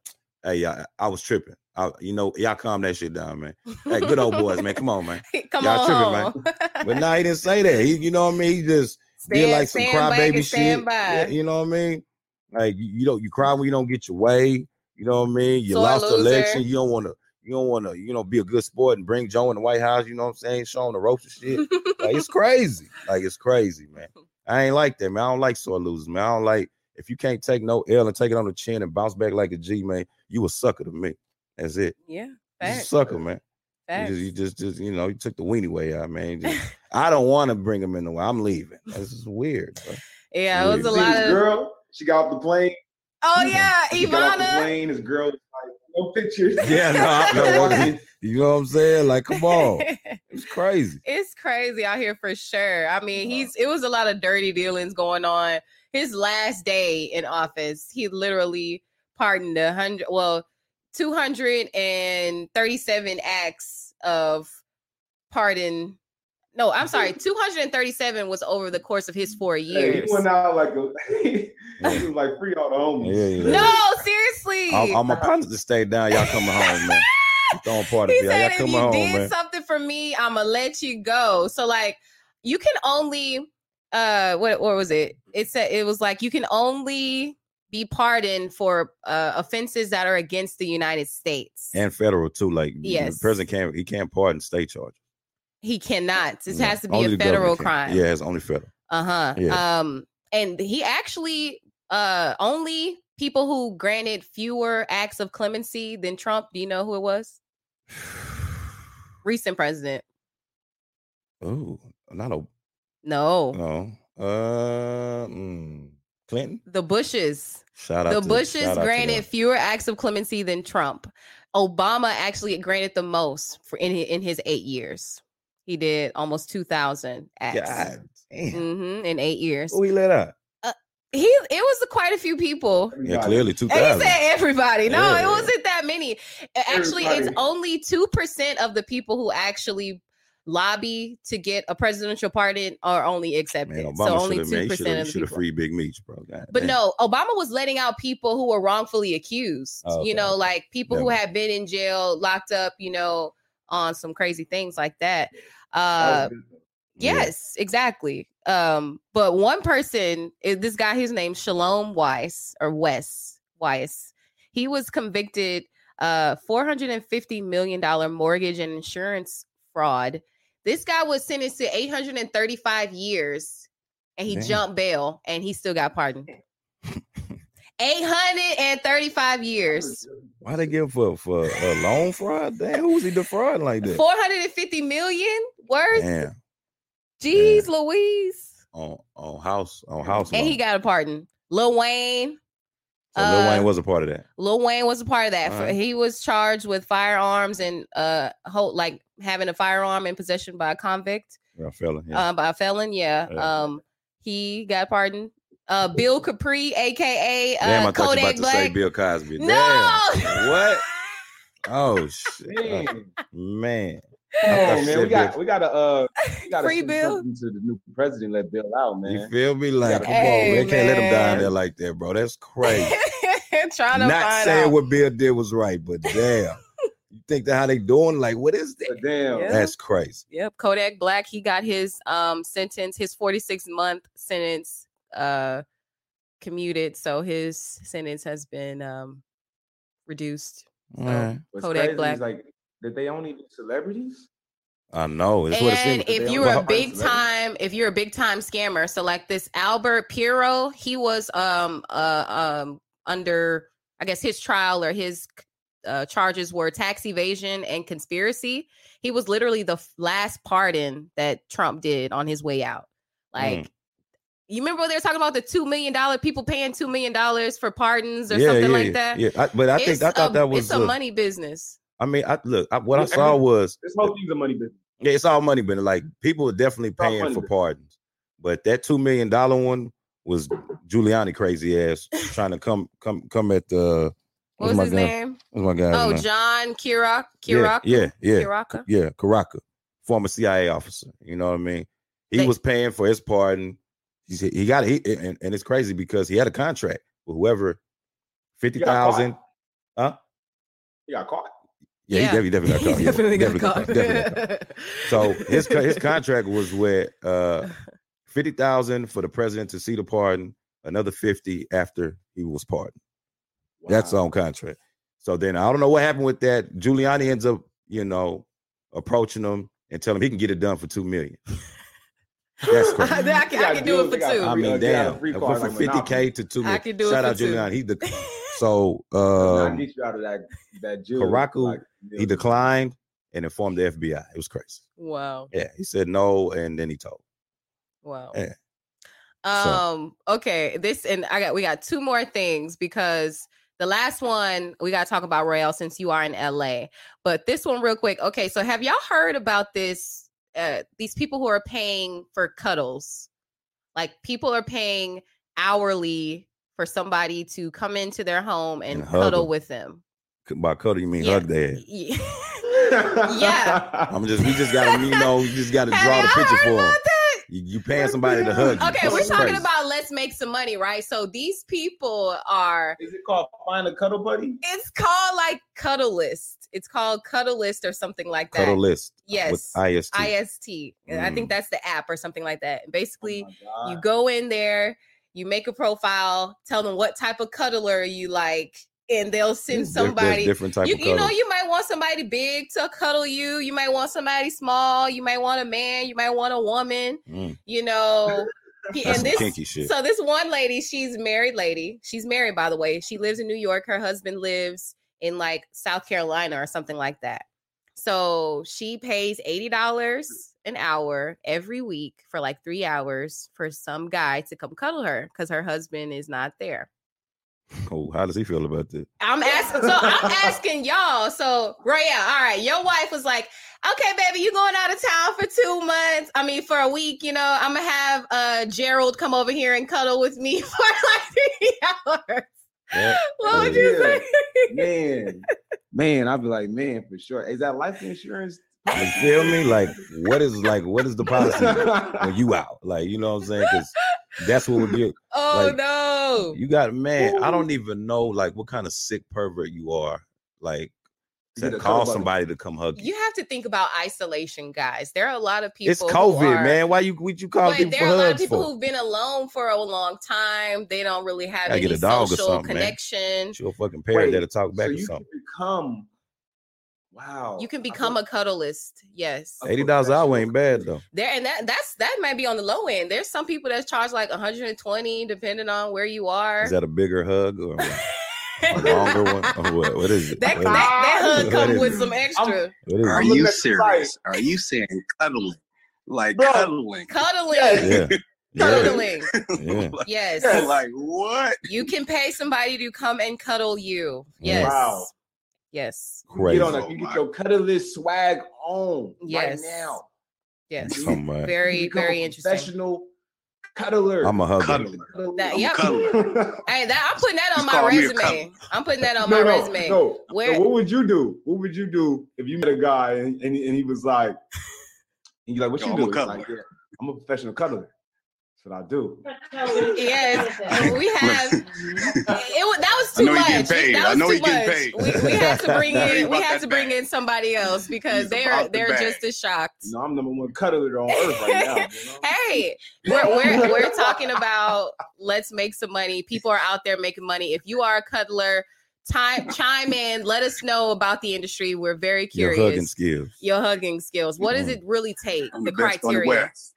Hey, I, I was tripping. I, you know, y'all calm that shit down, man. Hey, good old boys, man. Come on, man. <laughs> Come y'all on. tripping, man. But now <laughs> nah, he didn't say that. He, you know what I mean? He just stand, did like some crybaby shit. Yeah, you know what I mean? Like you, you don't you cry when you don't get your way. You know what I mean? You lost the election. You don't want to. You don't want to. You know, be a good sport and bring Joe in the White House. You know what I'm saying? Showing the ropes and shit. like it's <laughs> crazy. Like it's crazy, man. I ain't like that, man. I don't like sore losers, man. I don't like if you can't take no L and take it on the chin and bounce back like a G, man. You a sucker to me. That's it. Yeah, you a sucker, man. You just, you just, just, you know, you took the weenie way out, man. Just, <laughs> I don't want to bring him in the way. I'm leaving. This is weird. Bro. Yeah, it was a lot of girl. She got off the plane. Oh yeah, she Ivana. Got off the plane. This girl like no pictures. <laughs> Yeah, no, no <laughs> you know what I'm saying? Like, come on, <laughs> it's crazy. It's crazy out here for sure. I mean, he's it was a lot of dirty dealings going on. His last day in office, he literally pardoned a hundred, well, two hundred and thirty-seven acts of pardon no, I'm sorry. 237 was over the course of his four years. Hey, he went out like a <laughs> he was like free all the homies. Yeah, yeah. No, seriously. I'm, I'm a punch to stay down. Y'all coming home, man. <laughs> Throwing party. He said, if you home, did man. something for me, I'ma let you go. So like, you can only uh, what what was it? It said it was like you can only be pardoned for uh, offenses that are against the United States and federal too. Like, yes, the president can't he can't pardon state charges. He cannot. This has to be only a federal crime. Yeah, it's only federal. Uh-huh. Yeah. Um, and he actually uh only people who granted fewer acts of clemency than Trump. Do you know who it was? Recent president. Oh, not a no. No. Uh mm, Clinton. The Bushes. Shout out the to, Bushes granted fewer acts of clemency than Trump. Obama actually granted the most for in in his eight years. He did almost 2,000 acts. God mm-hmm, in eight years. Who he let out? Uh, he it was quite a few people. Yeah, clearly two thousand. He said everybody. No, yeah. it wasn't that many. Actually, everybody. it's only two percent of the people who actually lobby to get a presidential pardon are only accepted. Man, so only two percent of the should free big meats, bro. God, but man. no, Obama was letting out people who were wrongfully accused. Oh, okay. You know, like people Never. who have been in jail, locked up. You know, on some crazy things like that. Uh, yes, yeah. exactly. Um, but one person, this guy, his name Shalom Weiss or Wes Weiss. he was convicted uh 450 million dollar mortgage and insurance fraud. This guy was sentenced to 835 years and he Damn. jumped bail and he still got pardoned. 835 years. Why they give for for a loan fraud? Damn, who's he defrauding like that? 450 million words. Damn, Jeez Louise. on on house on house. And he got a pardon. Lil Wayne. so Lil uh, Wayne was a part of that. Lil Wayne was a part of that. Alright. He was charged with firearms and uh hold like having a firearm in possession by a convict, Yeah, fella. Yeah. uh, by a felon. Yeah. Yeah. Um, he got pardoned. Uh, Bill Kapri, aka Damn, uh, I thought you Kodak about to say Bill Cosby. No! Damn. What? Oh <laughs> shit, Man, man. come I thought on, you man. We got Bill. we gotta uh we gotta Free Bill. to the new president. Let Bill out, man. You feel me? Like, come Hey, on, they can't let him die man. there like that, bro. That's crazy. <laughs> Trying to Not find saying out. what Bill did was right, but damn, you think that how they doing? Like, what is that? But damn. Yeah. That's crazy. Yep, Kodak Black. He got his um sentence, his 46 month sentence uh commuted. So his sentence has been um reduced. Man, What's Kodak crazy is, Black. like did they only do celebrities? I know. That's what it and if you're a <laughs> big celebrities. time, if you're a big time scammer, so like this Albert Pirro, he was um uh um under I guess his trial or his uh, charges were tax evasion and conspiracy. He was literally the f- last pardon that Trump did on his way out. Like, Mm. You remember when they were talking about the two million dollar people paying two million dollars for pardons or yeah, something yeah, like yeah, that? Yeah, I, but I think I thought a- that was. it's a uh, money business. I mean, I look. I, what I saw was This whole thing's a money business. Yeah, it's all money, but like people are definitely all paying for but- pardons. But that two million dollar one was Giuliani crazy ass trying to come come come at the What was his guy? name? what's my guy's Oh, name? John Kirak. Yeah, Kirak. yeah, yeah, Kiraka. yeah, Caracas, former CIA officer. You know what I mean? He They- was paying for his pardon. He he got he and, and it's crazy because he had a contract with whoever fifty He got Huh? He got caught. Yeah, Yeah. he definitely, definitely <laughs> got caught. He yeah, definitely got definitely caught. definitely got caught. So his his contract was with uh fifty thousand for the president to see the pardon, another fifty after he was pardoned. That's on contract. So then I don't know what happened with that. Giuliani ends up, you know, approaching him and telling him he can get it done for two million. That's <laughs> crazy. I, I can, I can do it for They got- two. I mean, they got a damn, free I card went from fifty k to two I can do Shout it out for two. Giuliani. He dec- <laughs> so I um, get you out of that that jail. Karaku, like, he declined and informed the FBI. It was crazy. wow. Yeah, he said no, and then he told. Wow. Yeah. Um, okay, this and I got we got two more things because the last one we gotta talk about Royale since you are in LA. But this one real quick. Okay, so have y'all heard about this? Uh these people who are paying for cuddles. Like people are paying hourly for somebody to come into their home and, And cuddle them. with them. By cuddle, you mean Yeah. hug their ass. Yeah. Yeah. I'm just we just gotta you know you just gotta draw the picture for him. You, you paying somebody to hug you. Okay, This we're is talking crazy. about let's make some money, right? So these people are Is it called Find a Cuddle Buddy? it's called like It's called Cuddle List or something like that. cuddle list. Yes. With IST. IST. I think Mm. that's the app or something like that. Basically, Oh you go in there, you make a profile, tell them what type of cuddler you like, and they'll <laughs> send somebody. different type You, of you know, you might want somebody big to cuddle you. You might want somebody small. You might want a man. You might want a woman. Mm, You know, <laughs> that's and this kinky shit. so this one lady, she's married lady. She's married, by the way. She lives in New York. Her husband lives in like South Carolina or something like that. So she pays eighty dollars an hour every week for like three hours for some guy to come cuddle her because her husband is not there. oh, how does he feel about this? I'm asking, so I'm asking y'all. So, Royale, all right, your wife was like, "Okay, baby, you going out of town for two months? I mean, for a week. You know, I'm gonna have uh Gerald come over here and cuddle with me <laughs> for like three <laughs> hours." Yeah. <laughs> What would you Yeah. say? <laughs> man, man, I'd be like, man, for sure. Is that life insurance? You feel me? Like, what is like what is the policy when you <laughs> out? Like, you know what I'm saying? Because that's what would be Oh Like, no! you got man, I don't even know like what kind of sick pervert you are, like Get a call somebody to come hug you. You have to think about isolation, guys. There are a lot of people. It's COVID, are- man. Why you what you call But people there for are a lot of hugs people for? who've been alone for a long time. They don't really have Gotta any get a dog social something, man. connection. Your fucking parent that'll talk back so or you something. can become. Wow. You can become feel- a cuddleist. Yes. Eighty dollars an hour ain't bad though. There and that that's that might be on the low end. There's some people that charge like 120 depending on where you are. Is that a bigger hug or <laughs> what? a <laughs> longer one? Or what? What is it? that, What that, is that hug comes with it? some extra it? What is Are? I'm looking you serious? Are you saying cuddling? Like Bro. cuddling? cuddling. Yes. Yeah. Yeah. <laughs> Cuddling. Yeah. <laughs> Yes. Yes. like what? You can pay somebody to come and cuddle you. Yes. Wow. Yes. You Crazy. get on a, Oh you get your cuddlist swag on Yes. right now. Yes. Somebody. You Very, very a interesting. Professional cuddler. I'm a hugger. Cuddler. That, I'm yep. cuddler. <laughs> Hey, that I'm putting that on Just my a resume. I'm putting that on no, my no, resume. no. Where- So what would you do? What would you do if you met a guy and, and, he, and he was like, and you're like, what Yo, you I'm do? He's cuddler. Like, yeah, I'm a professional cuddler. That's what I do. Yes, we have. It was that was I too know he much. paid. That I was know too he much. paid. We, we had to bring <laughs> in. We had to bring bag. in somebody else because they're they're bag. just as shocked. You know, I'm number one cuddler on earth right now. You know? <laughs> Hey, we're, we're we're talking about let's make some money. People are out there making money. If you are a cuddler, time chime in. Let us know about the industry. We're very curious Your curious. hugging skills. Your hugging skills. What does Mhm. it really take? I'm the the best on the <laughs> criteria. west.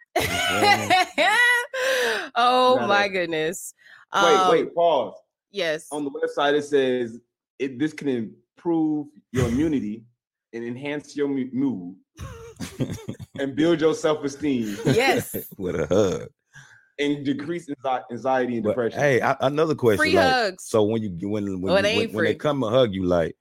oh Gotta- my goodness. Wait, Um, wait, pause. Yes. On the website, it says it, this can improve your immunity and enhance your mood <laughs> and build your self esteem Yes. <laughs> With a hug. and decrease anxiety and But, depression. hey, I, another question. Free like, hugs. So when you when when, Oh, it you- ain't when, when they come and hug you, like,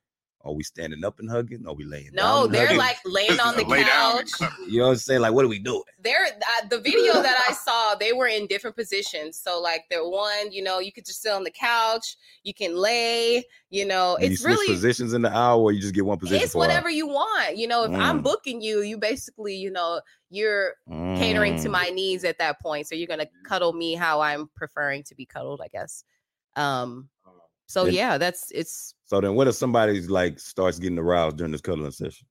are we standing up and hugging? Are we laying? No, and they're hugging? like laying on the Lay down couch. you know what I'm saying? Like, what are we doing? They're uh, the video that I saw. They were in different positions. So like the one, you know, you could just sit on the couch. You can lay. You know, Do you it's switch really positions in the hour, or you just get one position. it's for a while? whatever you want. You know, if I'm Mm. booking you, you basically, you know, you're catering to Mm. my needs at that point. So you're gonna cuddle me how I'm preferring to be cuddled, I guess. Um. So And- yeah, that's it's. So then, what if somebody's like starts getting aroused during this cuddling session?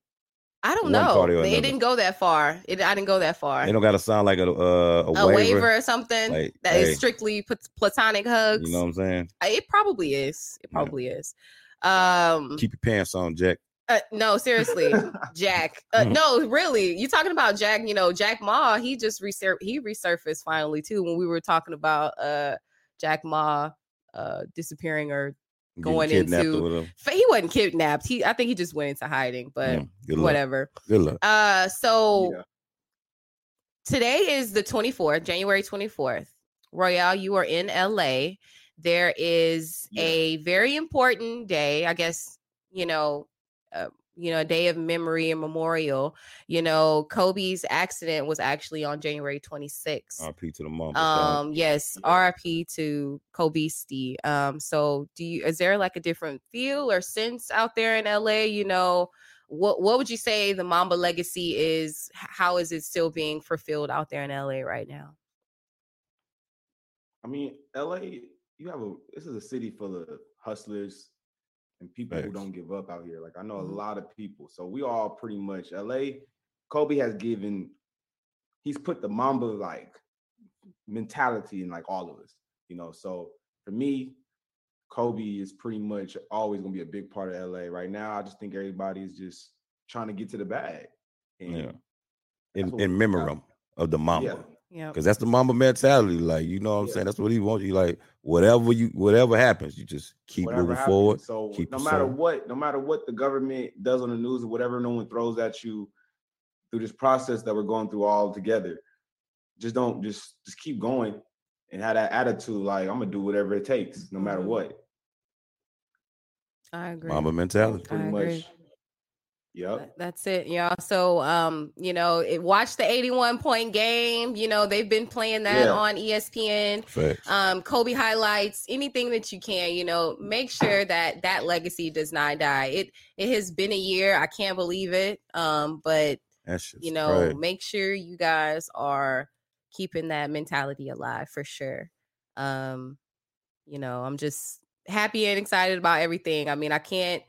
I don't One know. It another. didn't go that far. It I didn't go that far. They don't got to sound like a uh, a, a waiver. waiver or something Like, that is hey. strictly platonic hugs. You know what I'm saying? It probably is. It Yeah. probably is. Um Keep your pants on, Jack. uh, no, seriously, <laughs> Jack. Uh, Mhm. no, really. You talking about Jack, you know, Jack Ma, he just resur- he resurfaced finally too when we were talking about uh Jack Ma uh disappearing or Going into or he wasn't kidnapped. He I think he just went into hiding, but good luck. whatever. Good luck. Uh so Yeah. today is the 24th, January 24th. Royale, you are in LA. There is Yeah. a very important day, I guess, you know, uh, you know, a day of memory and memorial. You know, Kobe's accident was actually on January 26th. RP to the mom. Um, yes, Yeah. RIP to Kobe Steve. Um, so do you is there like a different feel or sense out there in LA? You know, what what would you say the Mamba legacy is? How is it still being fulfilled out there in LA right now? I mean, LA, you have a this is a city full of hustlers and people who don't give up out here. Like I know a mm-hmm. lot of people. So we all pretty much LA, Kobe has given he's put the Mamba like mentality in like all of us, you know. So for me, Kobe is pretty much always gonna be a big part of LA. Right now, I just think everybody is just trying to get to the bag. And Yeah. In, in got. of the Mamba. Yeah. Yeah. Because that's the Mamba mentality. Like, you know what I'm Yeah. saying? That's what he wants. You like whatever you whatever happens, you just keep whatever moving happens. forward. So keep no matter solid. what, no matter what the government does on the news or whatever no one throws at you through this process that we're going through all together, just don't just just keep going and have that attitude like I'm gonna do whatever it takes, no matter Mhm. what. I agree. Mamba mentality. Pretty I much. Agree. Yep. That's it, y'all. So, um, you know, it, watch the 81 point game. You know, they've been playing that Yeah. on ESPN. Facts. um kobe highlights anything that you can you know make sure that that legacy does not die it it has been a year i can't believe it um but you know crazy. make sure you guys are keeping that mentality alive for sure um you know i'm just happy and excited about everything i mean i can't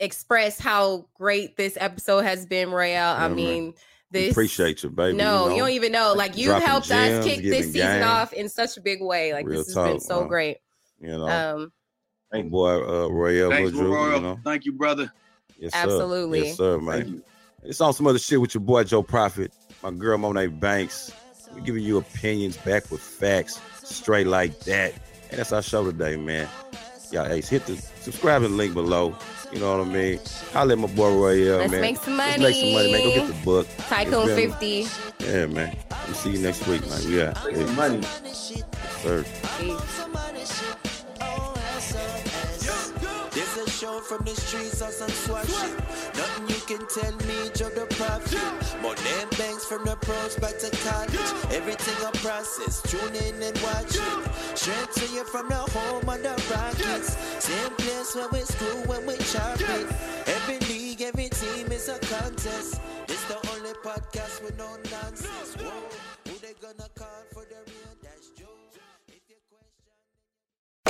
express how great this episode has been, Royale. I mean, We this Appreciate you, baby. no, you, you don't even know. Like you dropping helped gems, us kick this season game. off in such a big way. Like Real this has been so man. great. You know, Um, my boy uh, Royale Thanks, Muldrew, Royal. you know. Thank you, brother. Yes, sir. Absolutely. Yes, sir, man. It's on some other shit with your boy Joe Prophet, my girl Monet Banks. We're giving you opinions back with facts, straight like that. And that's our show today, man. Y'all, hey, hit the subscribing link below. You know what I mean? I let my boy Royale, Let's man. make some Let's make some money, man. Go get the book. Tycoon been- 50. Yeah, man. We'll see you next week, man. We out. Make Yeah, some money. sir. There's a show from the streets of some swag shit. Nothing you can tell me, Joe the Prophet. More name banks from the pros back to college. Everything I process, tune in and watch it. Straight to you from the home of the Rockets. Same place where we screw when we chop it. Every league, every team is a contest. It's the only podcast with no nonsense.